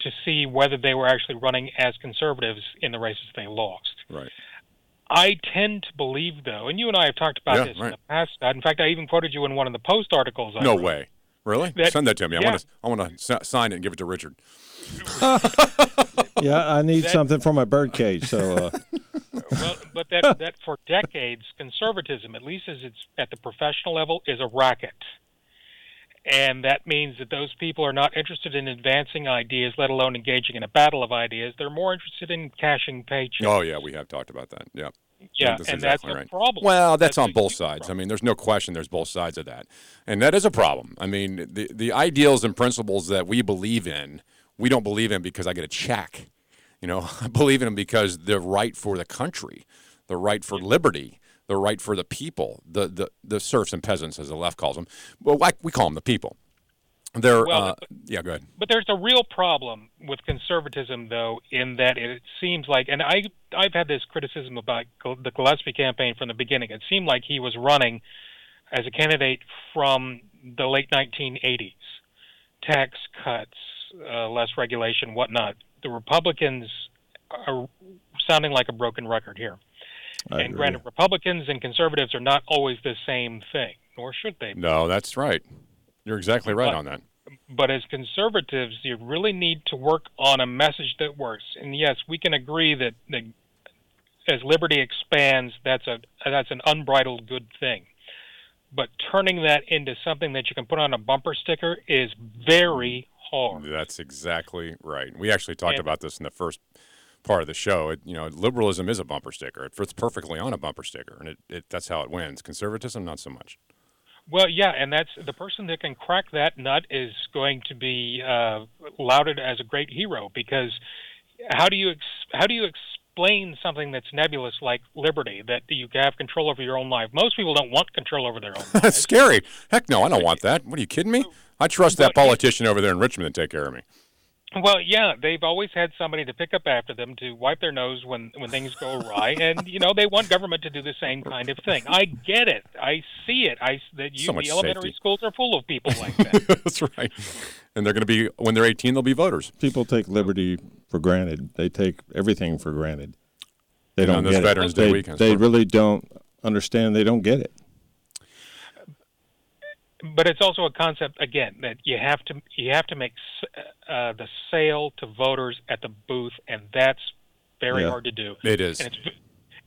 to see whether they were actually running as conservatives in the races they lost. Right. I tend to believe, though, and you and I have talked about Yeah, this in the past. Scott. In fact, I even quoted you in one of the Post articles. I No wrote. way. Really? That- Send that to me. I want to. I want to s- sign it and give it to Richard. (laughs) yeah, I need That- something for my bird cage. So uh, (laughs) well, but that that for decades, conservatism, at least as it's at the professional level, is a racket, and that means that those people are not interested in advancing ideas, let alone engaging in a battle of ideas. They're more interested in cashing paychecks. Oh yeah, we have talked about that. Yeah. Yeah, that's and that's exactly a right. problem. Well, that's, That's on both sides. I mean, there's no question. There's both sides of that, and that is a problem. I mean, the the ideals and principles that we believe in, we don't believe in because I get a check. You know, (laughs) I believe in them because they're right for the country, the right for liberty, the right for the people, the the the serfs and peasants, as the left calls them. Well, like we call them the people. They're Well, uh, yeah. Go ahead. But there's a real problem with conservatism, though, in that it seems like, and I I've had this criticism about the Gillespie campaign from the beginning. It seemed like he was running as a candidate from the late 1980s, tax cuts, uh, less regulation, whatnot. The Republicans are sounding like a broken record here. I and agree. granted, Republicans and conservatives are not always the same thing, nor should they. be. No, that's right. You're exactly right But- on that. but as conservatives, you really need to work on a message that works. And yes, we can agree that, that as liberty expands, that's a that's an unbridled good thing. But turning that into something that you can put on a bumper sticker is very hard. That's exactly right. We actually talked And- about this in the first part of the show. It, you know, liberalism is a bumper sticker. It fits perfectly on a bumper sticker, and it, it that's how it wins. Conservatism, not so much. Well, yeah, and that's the person that can crack that nut is going to be uh, lauded as a great hero because how do you ex- how do you explain something that's nebulous like liberty that you have control over your own life? Most people don't want control over their own. (laughs) That's scary. Heck no, I don't want that. What are you kidding me? I trust that politician over there in Richmond to take care of me. Well, yeah, they've always had somebody to pick up after them to wipe their nose when when things go awry, and you know they want government to do the same kind of thing. I get it. I see it. I that you So the elementary safety. schools are full of people like (laughs) that. that's right. And they're going to be when they're 18, they'll be voters. people take liberty for granted. They take everything for granted. They don't on this get Veterans it. Day they, weekend, They really don't understand. They don't get it. But it's also a concept again that you have to you have to make uh, the sale to voters at the booth, and that's very Yeah. hard to do. It is. and it's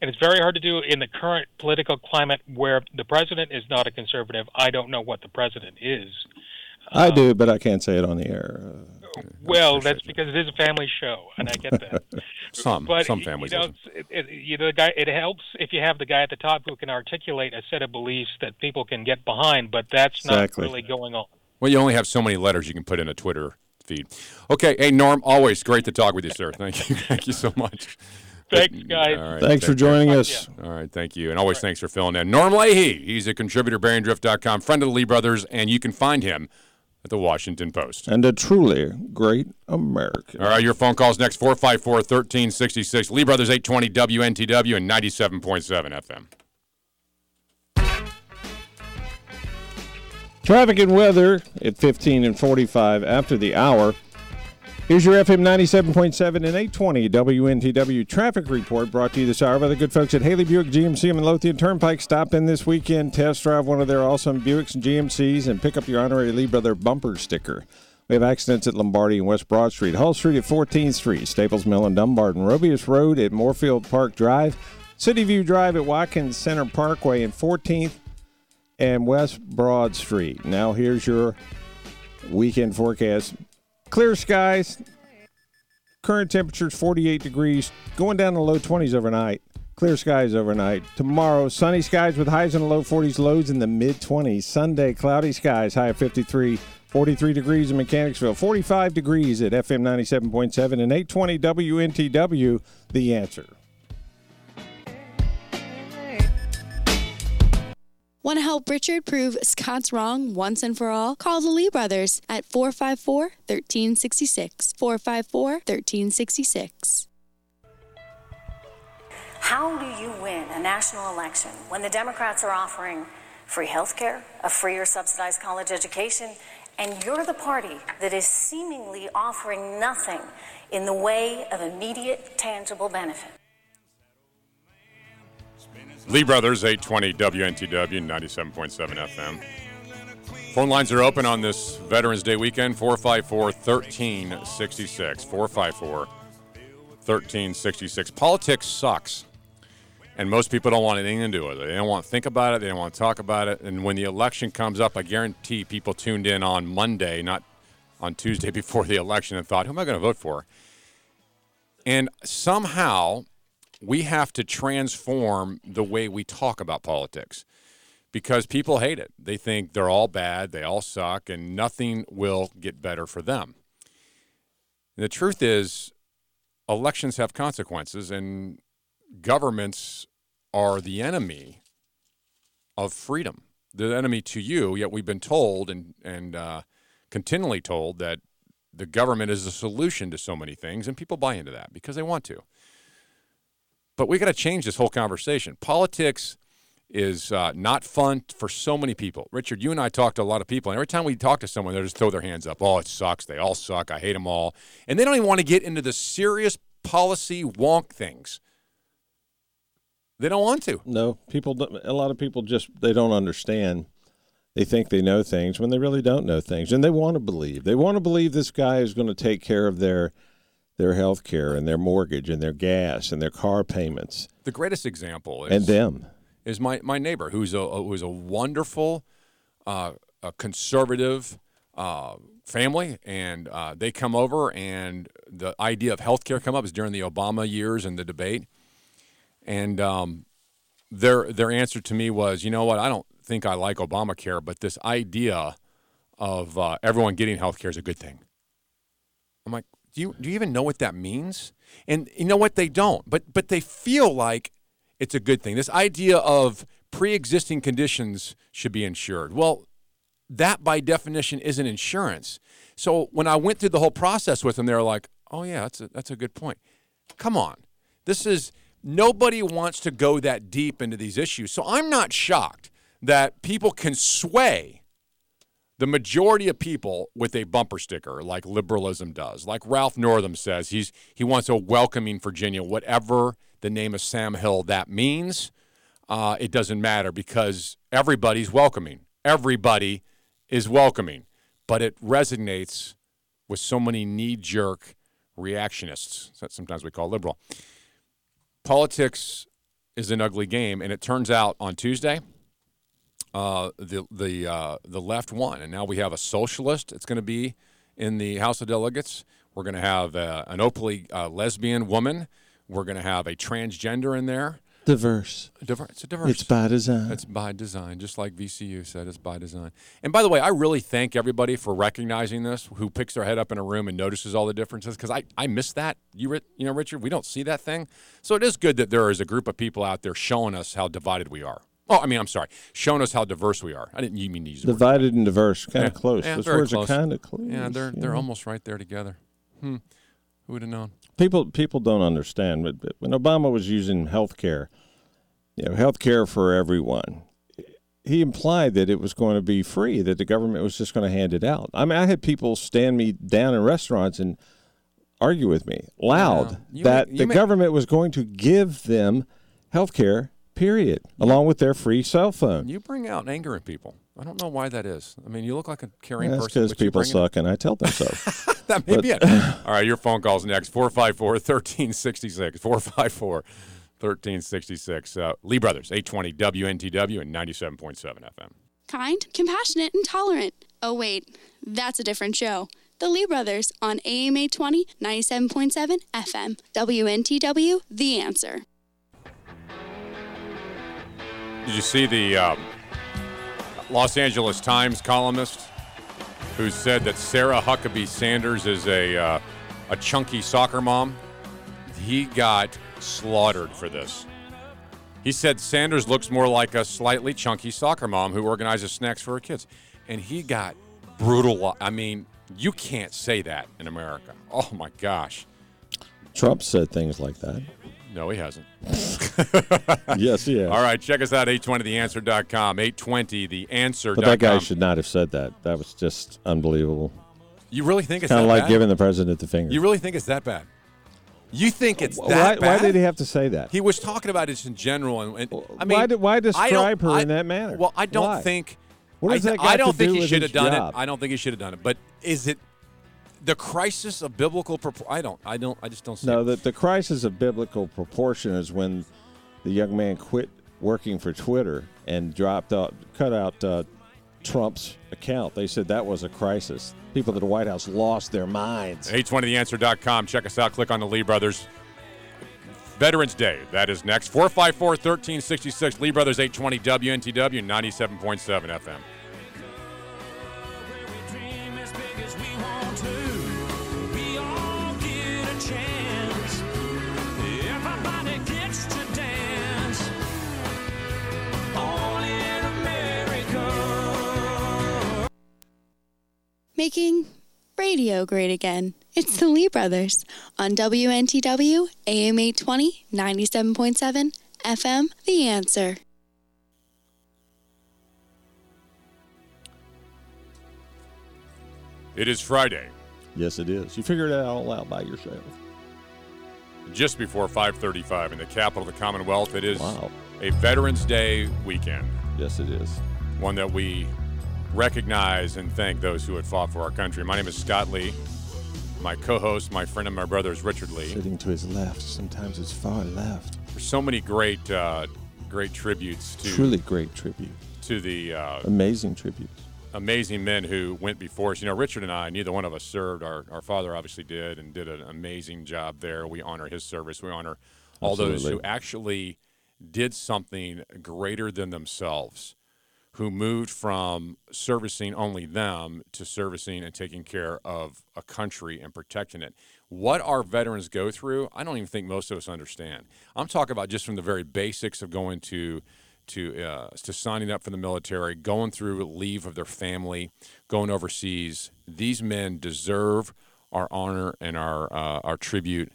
and it's very hard to do in the current political climate where the president is not a conservative. I don't know what the president is. I do, but I can't say it on the air. Well, that's because it is a family show, and I get that. (laughs) Some but some families. you know, it, it, you know, the guy. It helps if you have the guy at the top who can articulate a set of beliefs that people can get behind. But that's Exactly. not really going on. Well, you only have so many letters you can put in a Twitter feed. Okay, hey Norm, always great to talk with you, sir. Thank you, (laughs) thank you so much. Thanks, guys. All right, Thanks for take care. joining us. All right, thank you, and always thanks for filling in. Norm Leahy, he's a contributor, BearingDrift.com, friend of the Lee brothers, and you can find him at the Washington Post. And a truly great American. All right, your phone calls next 454 1366. Lee Brothers 820 WNTW and 97.7 FM. Traffic and weather at 15 and 45 after the hour. Here's your FM 97.7 and 820 WNTW traffic report brought to you this hour by the good folks at Haley Buick GMC and Midlothian Turnpike. Stop in this weekend, test drive one of their awesome Buicks and GMCs, and pick up your honorary Lee Brother bumper sticker. We have accidents at Lombardi and West Broad Street, Hull Street at 14th Street, Staples Mill and Dumbarton, Robious Road at Moorfield Park Drive, City View Drive at Watkins Center Parkway and 14th, and West Broad Street. Now, here's your weekend forecast clear skies, current temperatures 48 degrees, going down to low 20s overnight. Clear skies overnight. Tomorrow, sunny skies with highs in the low 40s, lows in the mid 20s. Sunday, cloudy skies, high of 53. 43 degrees in Mechanicsville, 45 degrees at FM 97.7 and 820 WNTW, the answer. Want to help Richard prove Scott's wrong once and for all? Call the Lee brothers at 454 1366. 454 1366. How do you win a national election when the Democrats are offering free health care, a free or subsidized college education, and you're the party that is seemingly offering nothing in the way of immediate, tangible benefit? Lee Brothers, 820 WNTW, 97.7 FM. Phone lines are open on this Veterans Day weekend, 454 1366. 454 1366. Politics sucks. And most people don't want anything to do with it. They don't want to think about it. They don't want to talk about it. And when the election comes up, I guarantee people tuned in on Monday, not on Tuesday (laughs) before the election, and thought, who am I going to vote for? And somehow we have to transform the way we talk about politics because people hate it. They think they're all bad, they all suck, and nothing will get better for them. And the truth is, elections have consequences, and governments are the enemy of freedom, the enemy to you. Yet we've been told and and uh, continually told that the government is the solution to so many things, and people buy into that because they want to. But we got to change this whole conversation. Politics is uh, not fun for so many people. Richard, you and I talk to a lot of people, and every time we talk to someone, they just throw their hands up. Oh, it sucks. They all suck. I hate them all. And they don't even want to get into the serious policy wonk things. They don't want to. No, people. A lot of people just they don't understand. They think they know things when they really don't know things, and they want to believe. They want to believe this guy is going to take care of their their health care and their mortgage and their gas and their car payments. The greatest example is and them is my, my neighbor who's a who's a wonderful, uh, a conservative uh, family, and uh, they come over, and the idea of health care come up is during the Obama years and the debate, and um, their their answer to me was, you know what, I don't think I like Obamacare, but this idea of uh, everyone getting health care is a good thing. I'm like, do you do you even know what that means? And you know what they don't, but but they feel like it's a good thing. This idea of pre-existing conditions should be insured. Well, that by definition isn't insurance. So when I went through the whole process with them, they were like, "Oh yeah, that's a, that's a good point." Come on, this is nobody wants to go that deep into these issues. So I'm not shocked that people can sway the majority of people with a bumper sticker like liberalism does like ralph northam says he's he wants a welcoming virginia whatever the name of sam hill that means uh, it doesn't matter because everybody's welcoming. Everybody is welcoming. But it resonates with so many knee-jerk reactionists that sometimes we call liberal. Politics is an ugly game and it turns out on tuesday uh, the the uh, the left won, and now we have a socialist. It's going to be in the House of Delegates. We're going to have uh, an openly uh, lesbian woman. We're going to have a transgender in there. Diverse. Diverse. It's a diverse. It's by design. It's by design, just like VCU said. It's by design. And by the way, I really thank everybody for recognizing this, who picks their head up in a room and notices all the differences, because I, I miss that. You you know, Richard, we don't see that thing. So it is good that there is a group of people out there showing us how divided we are. Oh, I mean, I'm sorry. Showing us how diverse we are. I didn't you mean these divided and diverse, kind of yeah. close. Yeah, Those words close. are kind of close. Yeah, they're you they're almost right there together. Hmm. Who would have known? People people don't understand. But, but when Obama was using health care, you know, health care for everyone, he implied that it was going to be free, that the government was just going to hand it out. I mean, I had people stand me down in restaurants and argue with me loud Yeah. That may- the may- government was going to give them health care, period, along with their free cell phone. You bring out anger in people. I don't know why that is. I mean, you look like a caring That's person. because people bring it- suck, and I tell them so. (laughs) that may But- be it. (laughs) All right, your phone call's next. 454 1366. 454 1366. Uh, Lee Brothers, 820 WNTW and 97.7 FM. kind, compassionate, and tolerant. Oh, wait, that's a different show. The Lee Brothers on AM 820, 97.7 FM. WNTW, The Answer. Did you see the um, Los Angeles Times columnist who said that Sarah Huckabee Sanders is a uh, a chunky soccer mom? He got slaughtered for this. He said Sanders looks more like a slightly chunky soccer mom who organizes snacks for her kids, and he got brutal. I mean, you can't say that in America. Oh my gosh. Trump said things like that. No, he hasn't. (laughs) yes, he has. All right, check us out, 820theanswer.com. 820theanswer.com. But that guy should not have said that. That was just unbelievable. You really think it's kind of like bad? giving the president the finger? You really think it's that bad? You think it's why, that bad? why did he have to say that? He was talking about it in general, and, and I mean, why, did, why I describe her I- in that manner? Well, I don't Why? think. What I, does that th- got I don't think do he should have done job? it. I don't think he should have done it. But is it the crisis of biblical? Propor- I don't. I don't. I just don't see. No, it. the, the crisis of biblical proportion is when the young man quit working for Twitter and dropped out, cut out uh, Trump's account. They said that was a crisis. People at the White House lost their minds. 820theanswer.com. Check us out. Click on the Lee Brothers. Veterans Day. That is next. 454 1366. Lee Brothers 820 WNTW 97.7 FM. Making radio great again. It's the Lee Brothers on WNTW, AM 820, 97.7 FM, The Answer. It is Friday, Yes, it is. You figured it all out by yourself. just before 535 in the capital of the Commonwealth. It is Wow. a Veterans Day weekend. Yes, it is. One that we recognize and thank those who had fought for our country. My name is Scott Lee. My co-host, my friend and my brother is Richard Lee. Sitting to his left, sometimes his far left. There's so many great, uh, great tributes to Truly great tribute. to the uh, Amazing tributes. amazing men who went before us. You know, Richard and I, neither one of us served. Our, our father obviously did and did an amazing job there. We honor his service. We honor all those who actually did something greater than themselves, who moved from servicing only them to servicing and taking care of a country and protecting it. What our veterans go through, I don't even think most of us understand. I'm talking about just from the very basics of going to to uh, to signing up for the military, going through leave of their family, going overseas. These men deserve our honor and our uh, our tribute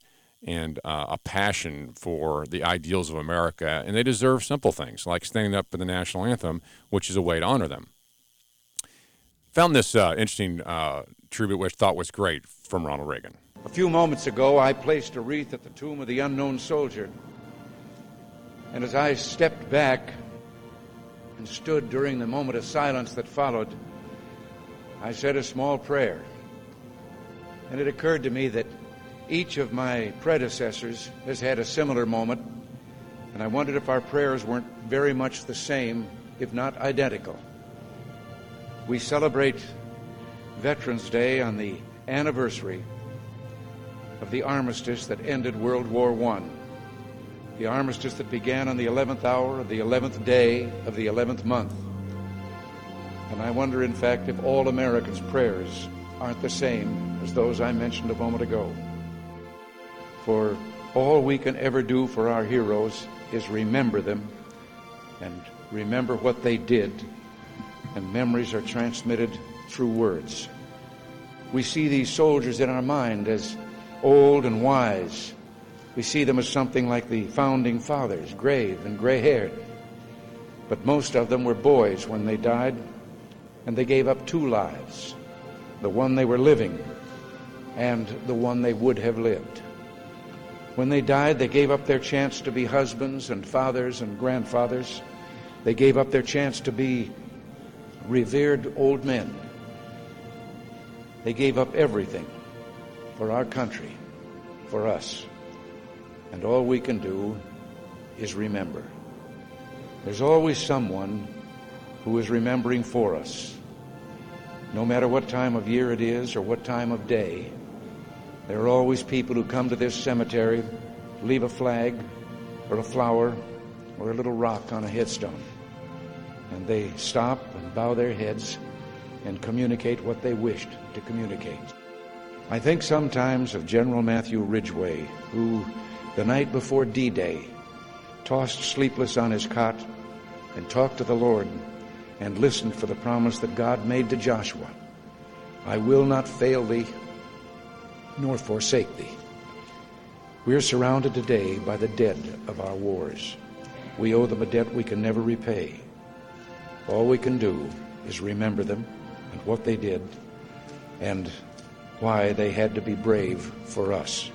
and uh, a passion for the ideals of America, and they deserve simple things like standing up for the national anthem, which is a way to honor them. Found this uh, interesting uh, tribute, which I thought was great from Ronald Reagan. A few moments ago, I placed a wreath at the tomb of the unknown soldier. And as I stepped back and stood during the moment of silence that followed, I said a small prayer. And it occurred to me that each of my predecessors has had a similar moment, and I wondered if our prayers weren't very much the same, if not identical. We celebrate Veterans Day on the anniversary of the armistice that ended World War I. The armistice that began on the 11th hour of the 11th day of the 11th month. And I wonder, in fact, if all Americans' prayers aren't the same as those I mentioned a moment ago. For all we can ever do for our heroes is remember them and remember what they did, and memories are transmitted through words. We see these soldiers in our mind as old and wise. We see them as something like the founding fathers, grave and gray haired. But most of them were boys when they died, and they gave up two lives the one they were living and the one they would have lived. When they died, they gave up their chance to be husbands and fathers and grandfathers. They gave up their chance to be revered old men. They gave up everything for our country, for us. And all we can do is remember. There's always someone who is remembering for us. No matter what time of year it is or what time of day, there are always people who come to this cemetery, leave a flag or a flower or a little rock on a headstone. And they stop and bow their heads and communicate what they wished to communicate. I think sometimes of General Matthew Ridgway, who, the night before D Day, tossed sleepless on his cot and talked to the Lord and listened for the promise that God made to Joshua I will not fail thee nor forsake thee. We are surrounded today by the dead of our wars. We owe them a debt we can never repay. All we can do is remember them and what they did and why they had to be brave for us.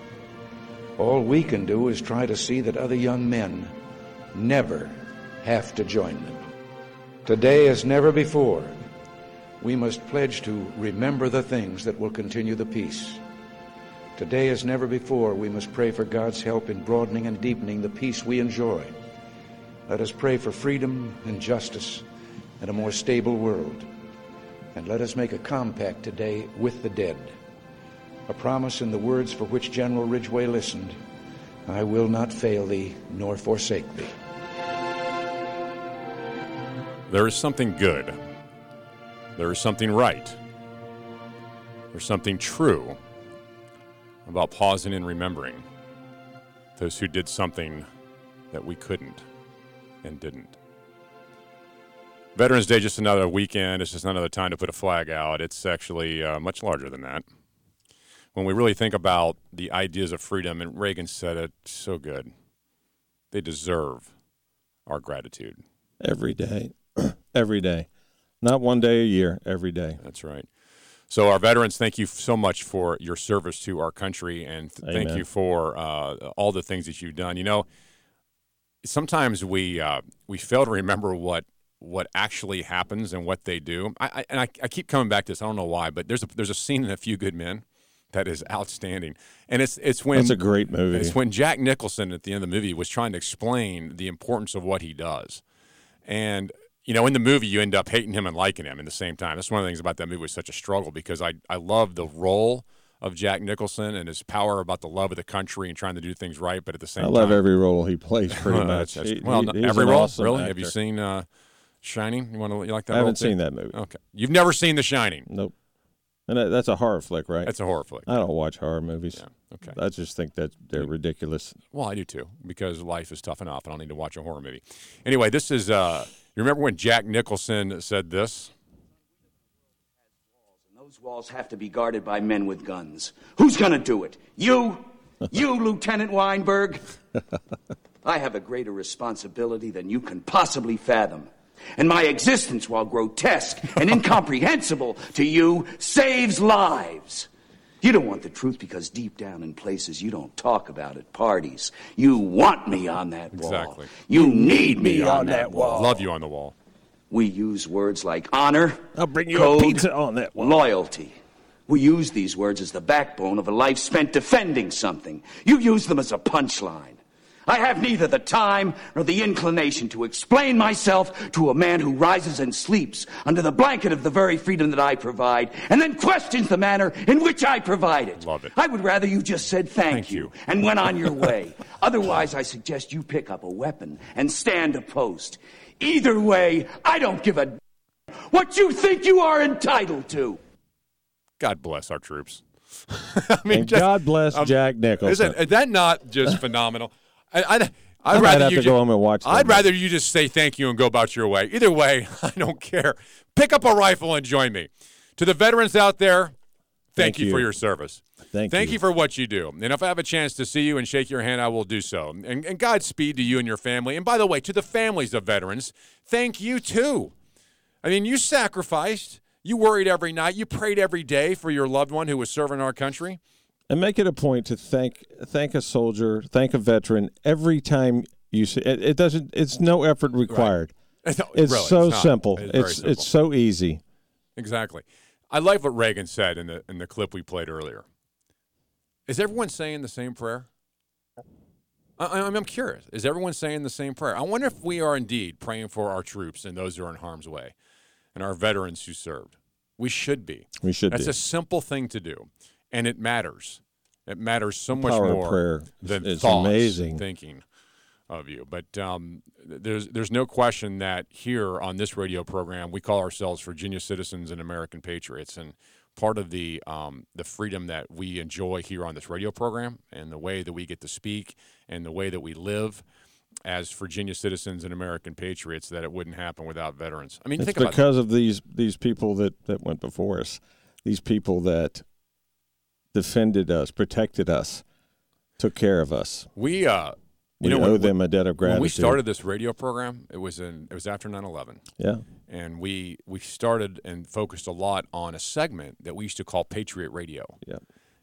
All we can do is try to see that other young men never have to join them. Today, as never before, we must pledge to remember the things that will continue the peace. Today, as never before, we must pray for God's help in broadening and deepening the peace we enjoy. Let us pray for freedom and justice and a more stable world. And let us make a compact today with the dead. A promise in the words for which General Ridgway listened I will not fail thee nor forsake thee. There is something good. There is something right. There's something true about pausing and remembering those who did something that we couldn't and didn't. Veterans Day, just another weekend. It's just another time to put a flag out. It's actually uh, much larger than that. When we really think about the ideas of freedom, and Reagan said it so good, they deserve our gratitude. Every day. (clears throat) every day. Not one day a year, every day. That's right. So, our veterans, thank you so much for your service to our country, and th- thank you for uh, all the things that you've done. You know, sometimes we uh, we fail to remember what what actually happens and what they do. I, I and I, I keep coming back to this. I don't know why, but there's a there's a scene in A Few Good Men that is outstanding, and it's it's when That's a great movie. It's when Jack Nicholson at the end of the movie was trying to explain the importance of what he does, and you know, in the movie, you end up hating him and liking him at the same time. That's one of the things about that movie was such a struggle because I I love the role of Jack Nicholson and his power about the love of the country and trying to do things right, but at the same time I time, love every role he plays (laughs) pretty Well, much. that's- that's- well, he- every role, awesome really. Have you seen uh, Shining? You want to you like that? I haven't seen that movie. Okay, you've never seen The Shining. Nope. And that's a horror flick, right? That's a horror flick. I don't watch horror movies. okay. I just think that they're ridiculous. Well, I do too because life is tough enough. And I don't need to watch a horror movie. Anyway, this is. Uh, you remember when Jack Nicholson said this? Those walls have to be guarded by men with guns. Who's going to do it? You? (laughs) You, Lieutenant Weinberg? (laughs) I have a greater responsibility than you can possibly fathom. And my existence, while grotesque and incomprehensible to you, saves lives. You don't want the truth because deep down in places you don't talk about at parties, you want me on that wall. Exactly. You need me, on, that wall. Love you on the wall. We use words like honor, I'll bring you code, a pizza on that wall. loyalty. We use these words as the backbone of a life spent defending something. You use them as a punchline. I have neither the time nor the inclination to explain myself to a man who rises and sleeps under the blanket of the very freedom that I provide and then questions the manner in which I provide it. Love it. I would rather you just said thank, you, and went on your way. (laughs) Otherwise, I suggest you pick up a weapon and stand a post. Either way, I don't give a what you think you are entitled to. God bless our troops. (laughs) I mean, And just- God bless um, Jack Nicholson. Isn't is that not just (laughs) phenomenal? I, I, I'd I might rather have you to ju- go home and watch I'd rather you just say thank you and go about your way. Either way, (laughs) I don't care. Pick up a rifle and join me. To the veterans out there, thank, Thank you, for your service. Thank, Thank you. you for what you do. And if I have a chance to see you and shake your hand, I will do so. And, and Godspeed to you and your family. And by the way, to the families of veterans, thank you too. I mean, you sacrificed. You worried every night. You prayed every day for your loved one who was serving our country. And make it a point to thank thank a soldier, thank a veteran every time you see it. It doesn't. It's no effort required. (laughs) It's not- It's really, so it's simple. It's It's simple. it's so easy. Exactly. I like what Reagan said in the in the clip we played earlier. Is everyone saying the same prayer? I, I'm I'm curious. Is everyone saying the same prayer? I wonder if we are indeed praying for our troops and those who are in harm's way and our veterans who served. We should be. We should That's be. a simple thing to do, and it matters. It matters so much power more prayer than thoughts amazing. thinking of you. But um, there's there's no question that here on this radio program we call ourselves Virginia citizens and American patriots, and part of the um, the freedom that we enjoy here on this radio program and the way that we get to speak and the way that we live as Virginia citizens and American patriots that it wouldn't happen without veterans. I mean, it's think about because of these these people that that went before us, these people that defended us, protected us, took care of us. We uh we you know, owe when- them a debt of gratitude. When we started this radio program, it was in it was after 9/11. Yeah. And we we started and focused a lot on a segment that we used to call Patriot Radio. Yeah.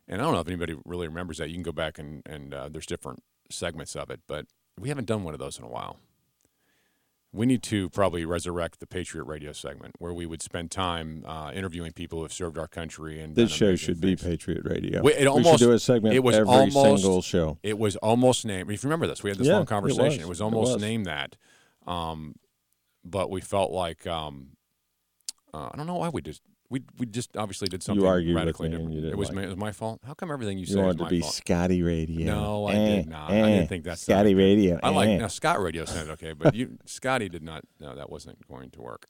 And I don't know if anybody really remembers that. You can go back and and uh, there's different segments of it, but we haven't done one of those in a while. We need to probably resurrect the Patriot Radio segment where we would spend time uh, interviewing people who have served our country and this show should be Patriot Radio. we, it We almost should do a segment It was every almost, single show. It was almost named. If you remember this, we had this Yeah, long it conversation. was. It was It almost was. named that, um, but we felt like um, uh, I don't know why we just we we just obviously did something radically me different. it was like my, it was my fault. How come everything you, You say is wanted my to be fault? Scotty Radio. No, I Eh, did not. I eh, didn't think that's Scotty Radio. I like eh. now Scott Radio sounded okay, but you (laughs) Scotty did not. No, that wasn't going to work.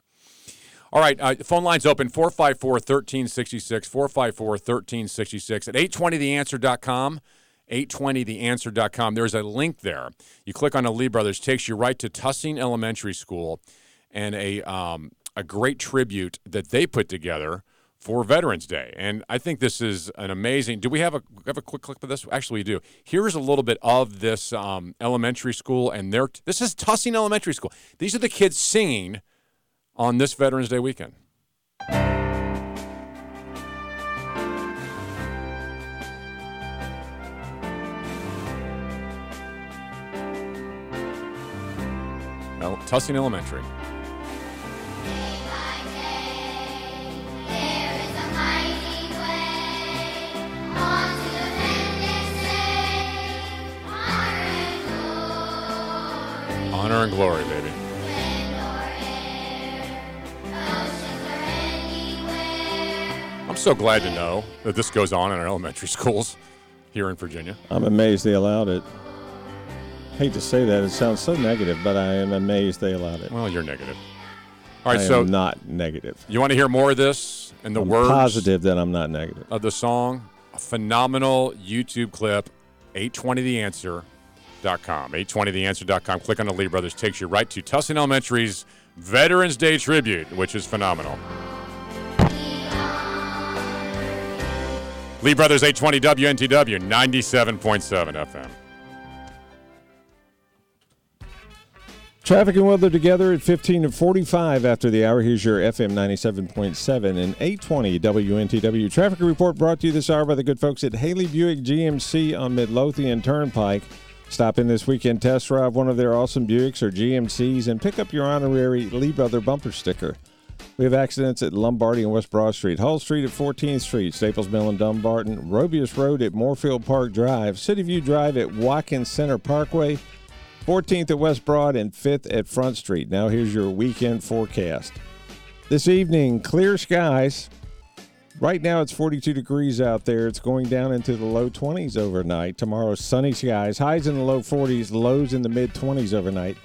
All right, uh, phone lines open 454 1366, 454 1366 at 820theanswer.com. 820theanswer.com. There's a link there. You click on the Lee Brothers, takes you right to Tussing Elementary School and a, um, a great tribute that they put together for Veterans Day. And I think this is an amazing. Do we have a have a quick clip of this? Actually, we do. Here's a little bit of this um, elementary school, and their this is Tussing Elementary School. These are the kids singing on this Veterans Day weekend. El- Tussing Elementary. Honor and glory, baby. I'm so glad to know that this goes on in our elementary (laughs) schools here in Virginia. I'm amazed they allowed it. Hate to say that; it sounds so negative, but I am amazed they allowed it. Well, you're negative. All right, I so am not negative. You want to hear more of this and the I'm words positive that I'm not negative. of the song? A phenomenal YouTube clip, 820theanswer.com. 820theanswer.com. Click on the Lee Brothers. Takes you right to Tussing Elementary's Veterans Day tribute, which is phenomenal. Lee Brothers 820 WNTW 97.7 FM. Traffic and weather together at 15 to 45 after the hour. Here's your FM 97.7 and 820 WNTW traffic report brought to you this hour by the good folks at Haley Buick GMC on Midlothian Turnpike. Stop in this weekend, test drive one of their awesome Buicks or GMCs, and pick up your honorary Lee Brother bumper sticker. We have accidents at Lombardy and West Broad Street, Hull Street at 14th Street, Staples Mill and Dumbarton, Robious Road at Moorfield Park Drive, City View Drive at Watkins Center Parkway, 14th at West Broad, and 5th at Front Street. Now here's your weekend forecast. This evening, clear skies. Right now it's 42 degrees out there. It's going down into the low 20s overnight. Tomorrow, sunny skies, highs in the low 40s, lows in the mid 20s overnight.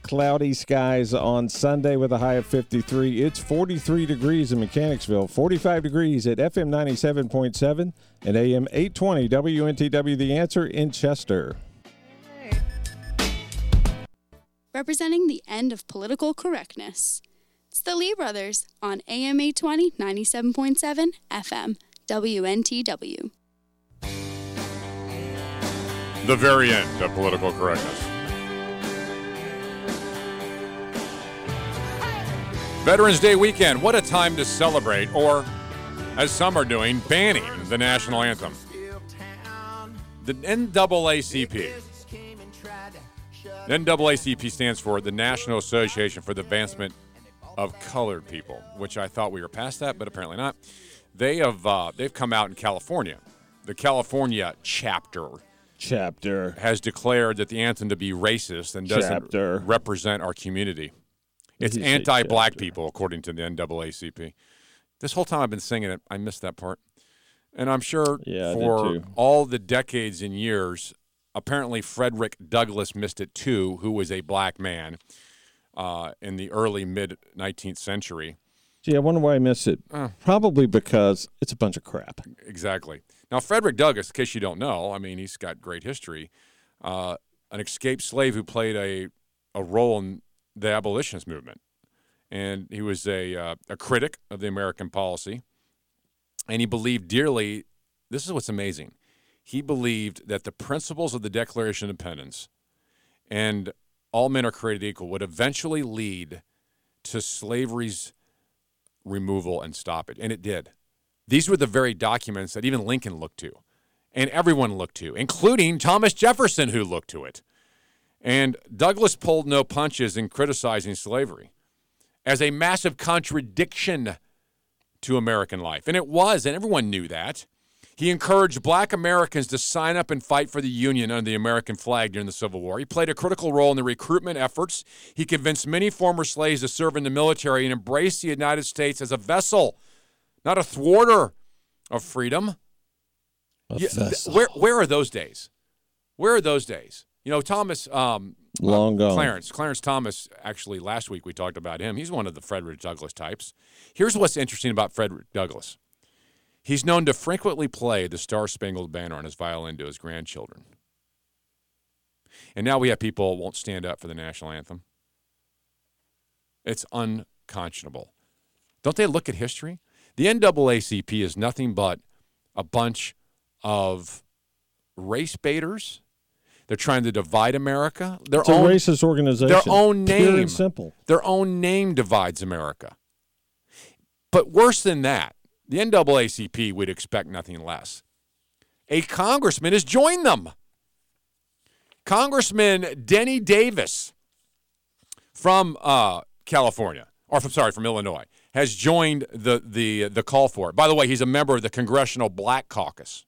Cloudy skies on Sunday with a high of 53. It's 43 degrees in Mechanicsville, 45 degrees at FM 97.7 and AM 820 WNTW The Answer in Chester. representing the end of political correctness. It's the Lee Brothers on AM 820 97.7 FM, WNTW. The very end of political correctness. Veterans Day weekend, what a time to celebrate, or as some are doing, banning the national anthem. The NAACP. NAACP stands for the National Association for the Advancement of Colored People, which I thought we were past that, but apparently not. They have uh, they've come out in California. The California chapter Chapter. has declared that the anthem to be racist and doesn't Chapter. represent our community. It's Did he say anti-black people, according to the NAACP. This whole time I've been singing it, I missed that part. And I'm sure Yeah, for all the decades and years, apparently Frederick Douglass missed it too, who was a black man uh, in the early mid 19th century. Gee, I wonder why I missed it. Uh. Probably because it's a bunch of crap. Exactly. Now, Frederick Douglass, in case you don't know, I mean, he's got great history. Uh, an escaped slave who played a, a role in the abolitionist movement. And he was a, uh, a critic of the American policy. And he believed dearly this is what's amazing. He believed that the principles of the Declaration of Independence and all men are created equal would eventually lead to slavery's removal and stop it. And it did. These were the very documents that even Lincoln looked to, and everyone looked to, including Thomas Jefferson, who looked to it. And Douglass pulled no punches in criticizing slavery as a massive contradiction to American life. And it was, and everyone knew that. He encouraged black Americans to sign up and fight for the Union under the American flag during the Civil War. He played a critical role in the recruitment efforts. He convinced many former slaves to serve in the military and embrace the United States as a vessel, not a thwarter of freedom. Yeah, th- where, where are those days? Where are those days? You know, Thomas, um, Long uh, gone. Clarence, Clarence Thomas. Actually, last week we talked about him. He's one of the Frederick Douglass types. Here's what's interesting about Frederick Douglass. He's known to frequently play the Star Spangled Banner on his violin to his grandchildren. And now we have people who won't stand up for the national anthem. It's unconscionable. Don't they look at history? The NAACP is nothing but a bunch of race baiters. They're trying to divide America. Their It's a own racist organization. Their own name, simple. Their own name divides America. But worse than that, the NAACP would expect nothing less. A congressman has joined them. Congressman Danny Davis from uh, California, or from sorry, from Illinois, has joined the the the call for it. By the way, he's a member of the Congressional Black Caucus.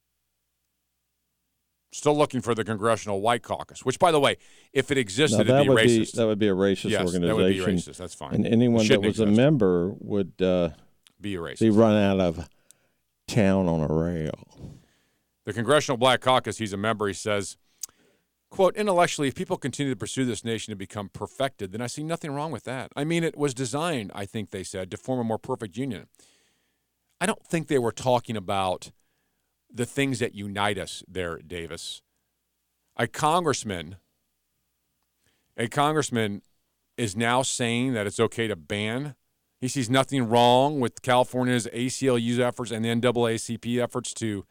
Still looking for the Congressional White Caucus, which, by the way, if it existed, Now, that it'd be would racist. be that would be a racist Yes, organization. that would be racist. That's fine. And anyone that was a member would uh, Be a racist. be run out of town on a rail. The Congressional Black Caucus, he's a member, he says, quote, intellectually, if people continue to pursue this nation to become perfected, then I see nothing wrong with that. I mean, it was designed, I think they said, to form a more perfect union. I don't think they were talking about the things that unite us there, Davis. A congressman, a congressman is now saying that it's okay to ban. He sees nothing wrong with California's ACLU's efforts and the NAACP efforts to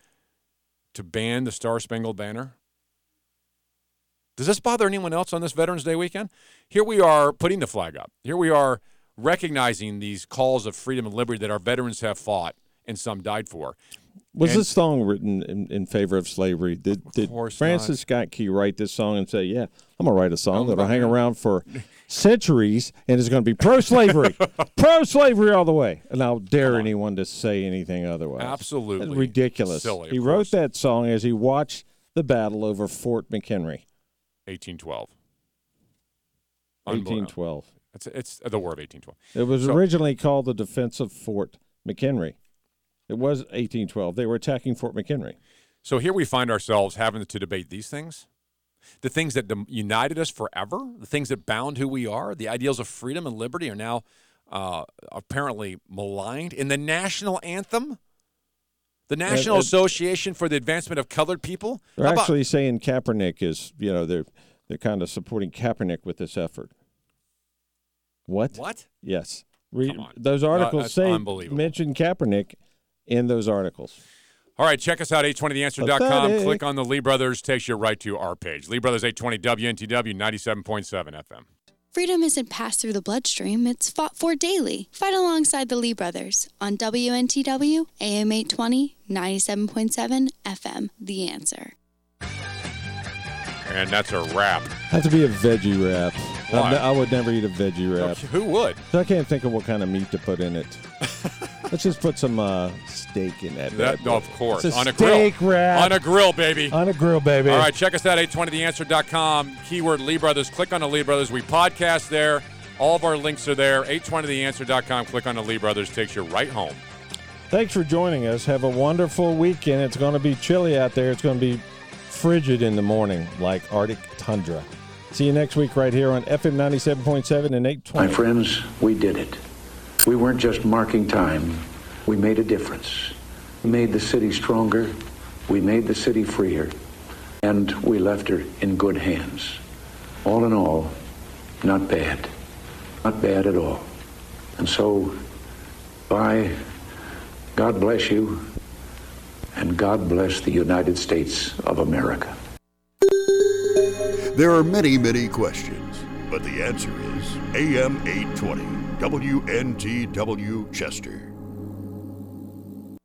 to ban the Star Spangled Banner? Does this bother anyone else on this Veterans Day weekend? Here we are putting the flag up. Here we are recognizing these calls of freedom and liberty that our veterans have fought and some died for. Was And- this song written in, in favor of slavery? Did, did Francis Scott Key write this song and say, "Yeah, I'm gonna write a song that'll hang around for centuries and it's gonna be pro-slavery, (laughs) pro-slavery all the way"? And I'll dare anyone to say anything otherwise. Absolutely That's ridiculous. silly, he wrote that song as he watched the battle over Fort McHenry. 1812. 1812. It's, it's the War of 1812. It was So- originally called the Defense of Fort McHenry. It was 1812. They were attacking Fort McHenry. So here we find ourselves having to debate these things. The things that united us forever, the things that bound who we are, the ideals of freedom and liberty are now uh, apparently maligned. In the national anthem, the National Association for the Advancement of Colored People, They're about- actually saying Kaepernick is, you know, they're they're kind of supporting Kaepernick with this effort. What? What? Yes. On. those articles say mention Kaepernick in those articles. All right, check us out, 820theanswer.com. Pathetic. Click on the Lee Brothers, takes you right to our page. Lee Brothers 820 WNTW 97.7 FM. Freedom isn't passed through the bloodstream, it's fought for daily. Fight alongside the Lee brothers on WNTW, AM 820, 97.7 FM. The answer. And that's a wrap. Have to be a veggie wrap. Why? I, would never eat a veggie wrap. Who would? So I can't think of what kind of meat to put in it. (laughs) Let's just put some uh, steak in that. That, bad boy. of course. It's a on a steak grill. wrap. On a grill, baby. On a grill, baby. All right, check us out, 820theanswer.com. Keyword Lee Brothers. Click on the Lee Brothers. We podcast there. All of our links are there. 820theanswer.com. Click on the Lee Brothers. Takes you right home. Thanks for joining us. Have a wonderful weekend. It's going to be chilly out there. It's going to be frigid in the morning, like Arctic tundra. See you next week right here on FM 97.7 and 820. My friends, we did it. We weren't just marking time, we made a difference. We made the city stronger, we made the city freer, and we left her in good hands. All in all, not bad. Not bad at all. And so, bye. God bless you, and God bless the United States of America. There are many, many questions, but the answer is AM 820, WNTW Chester.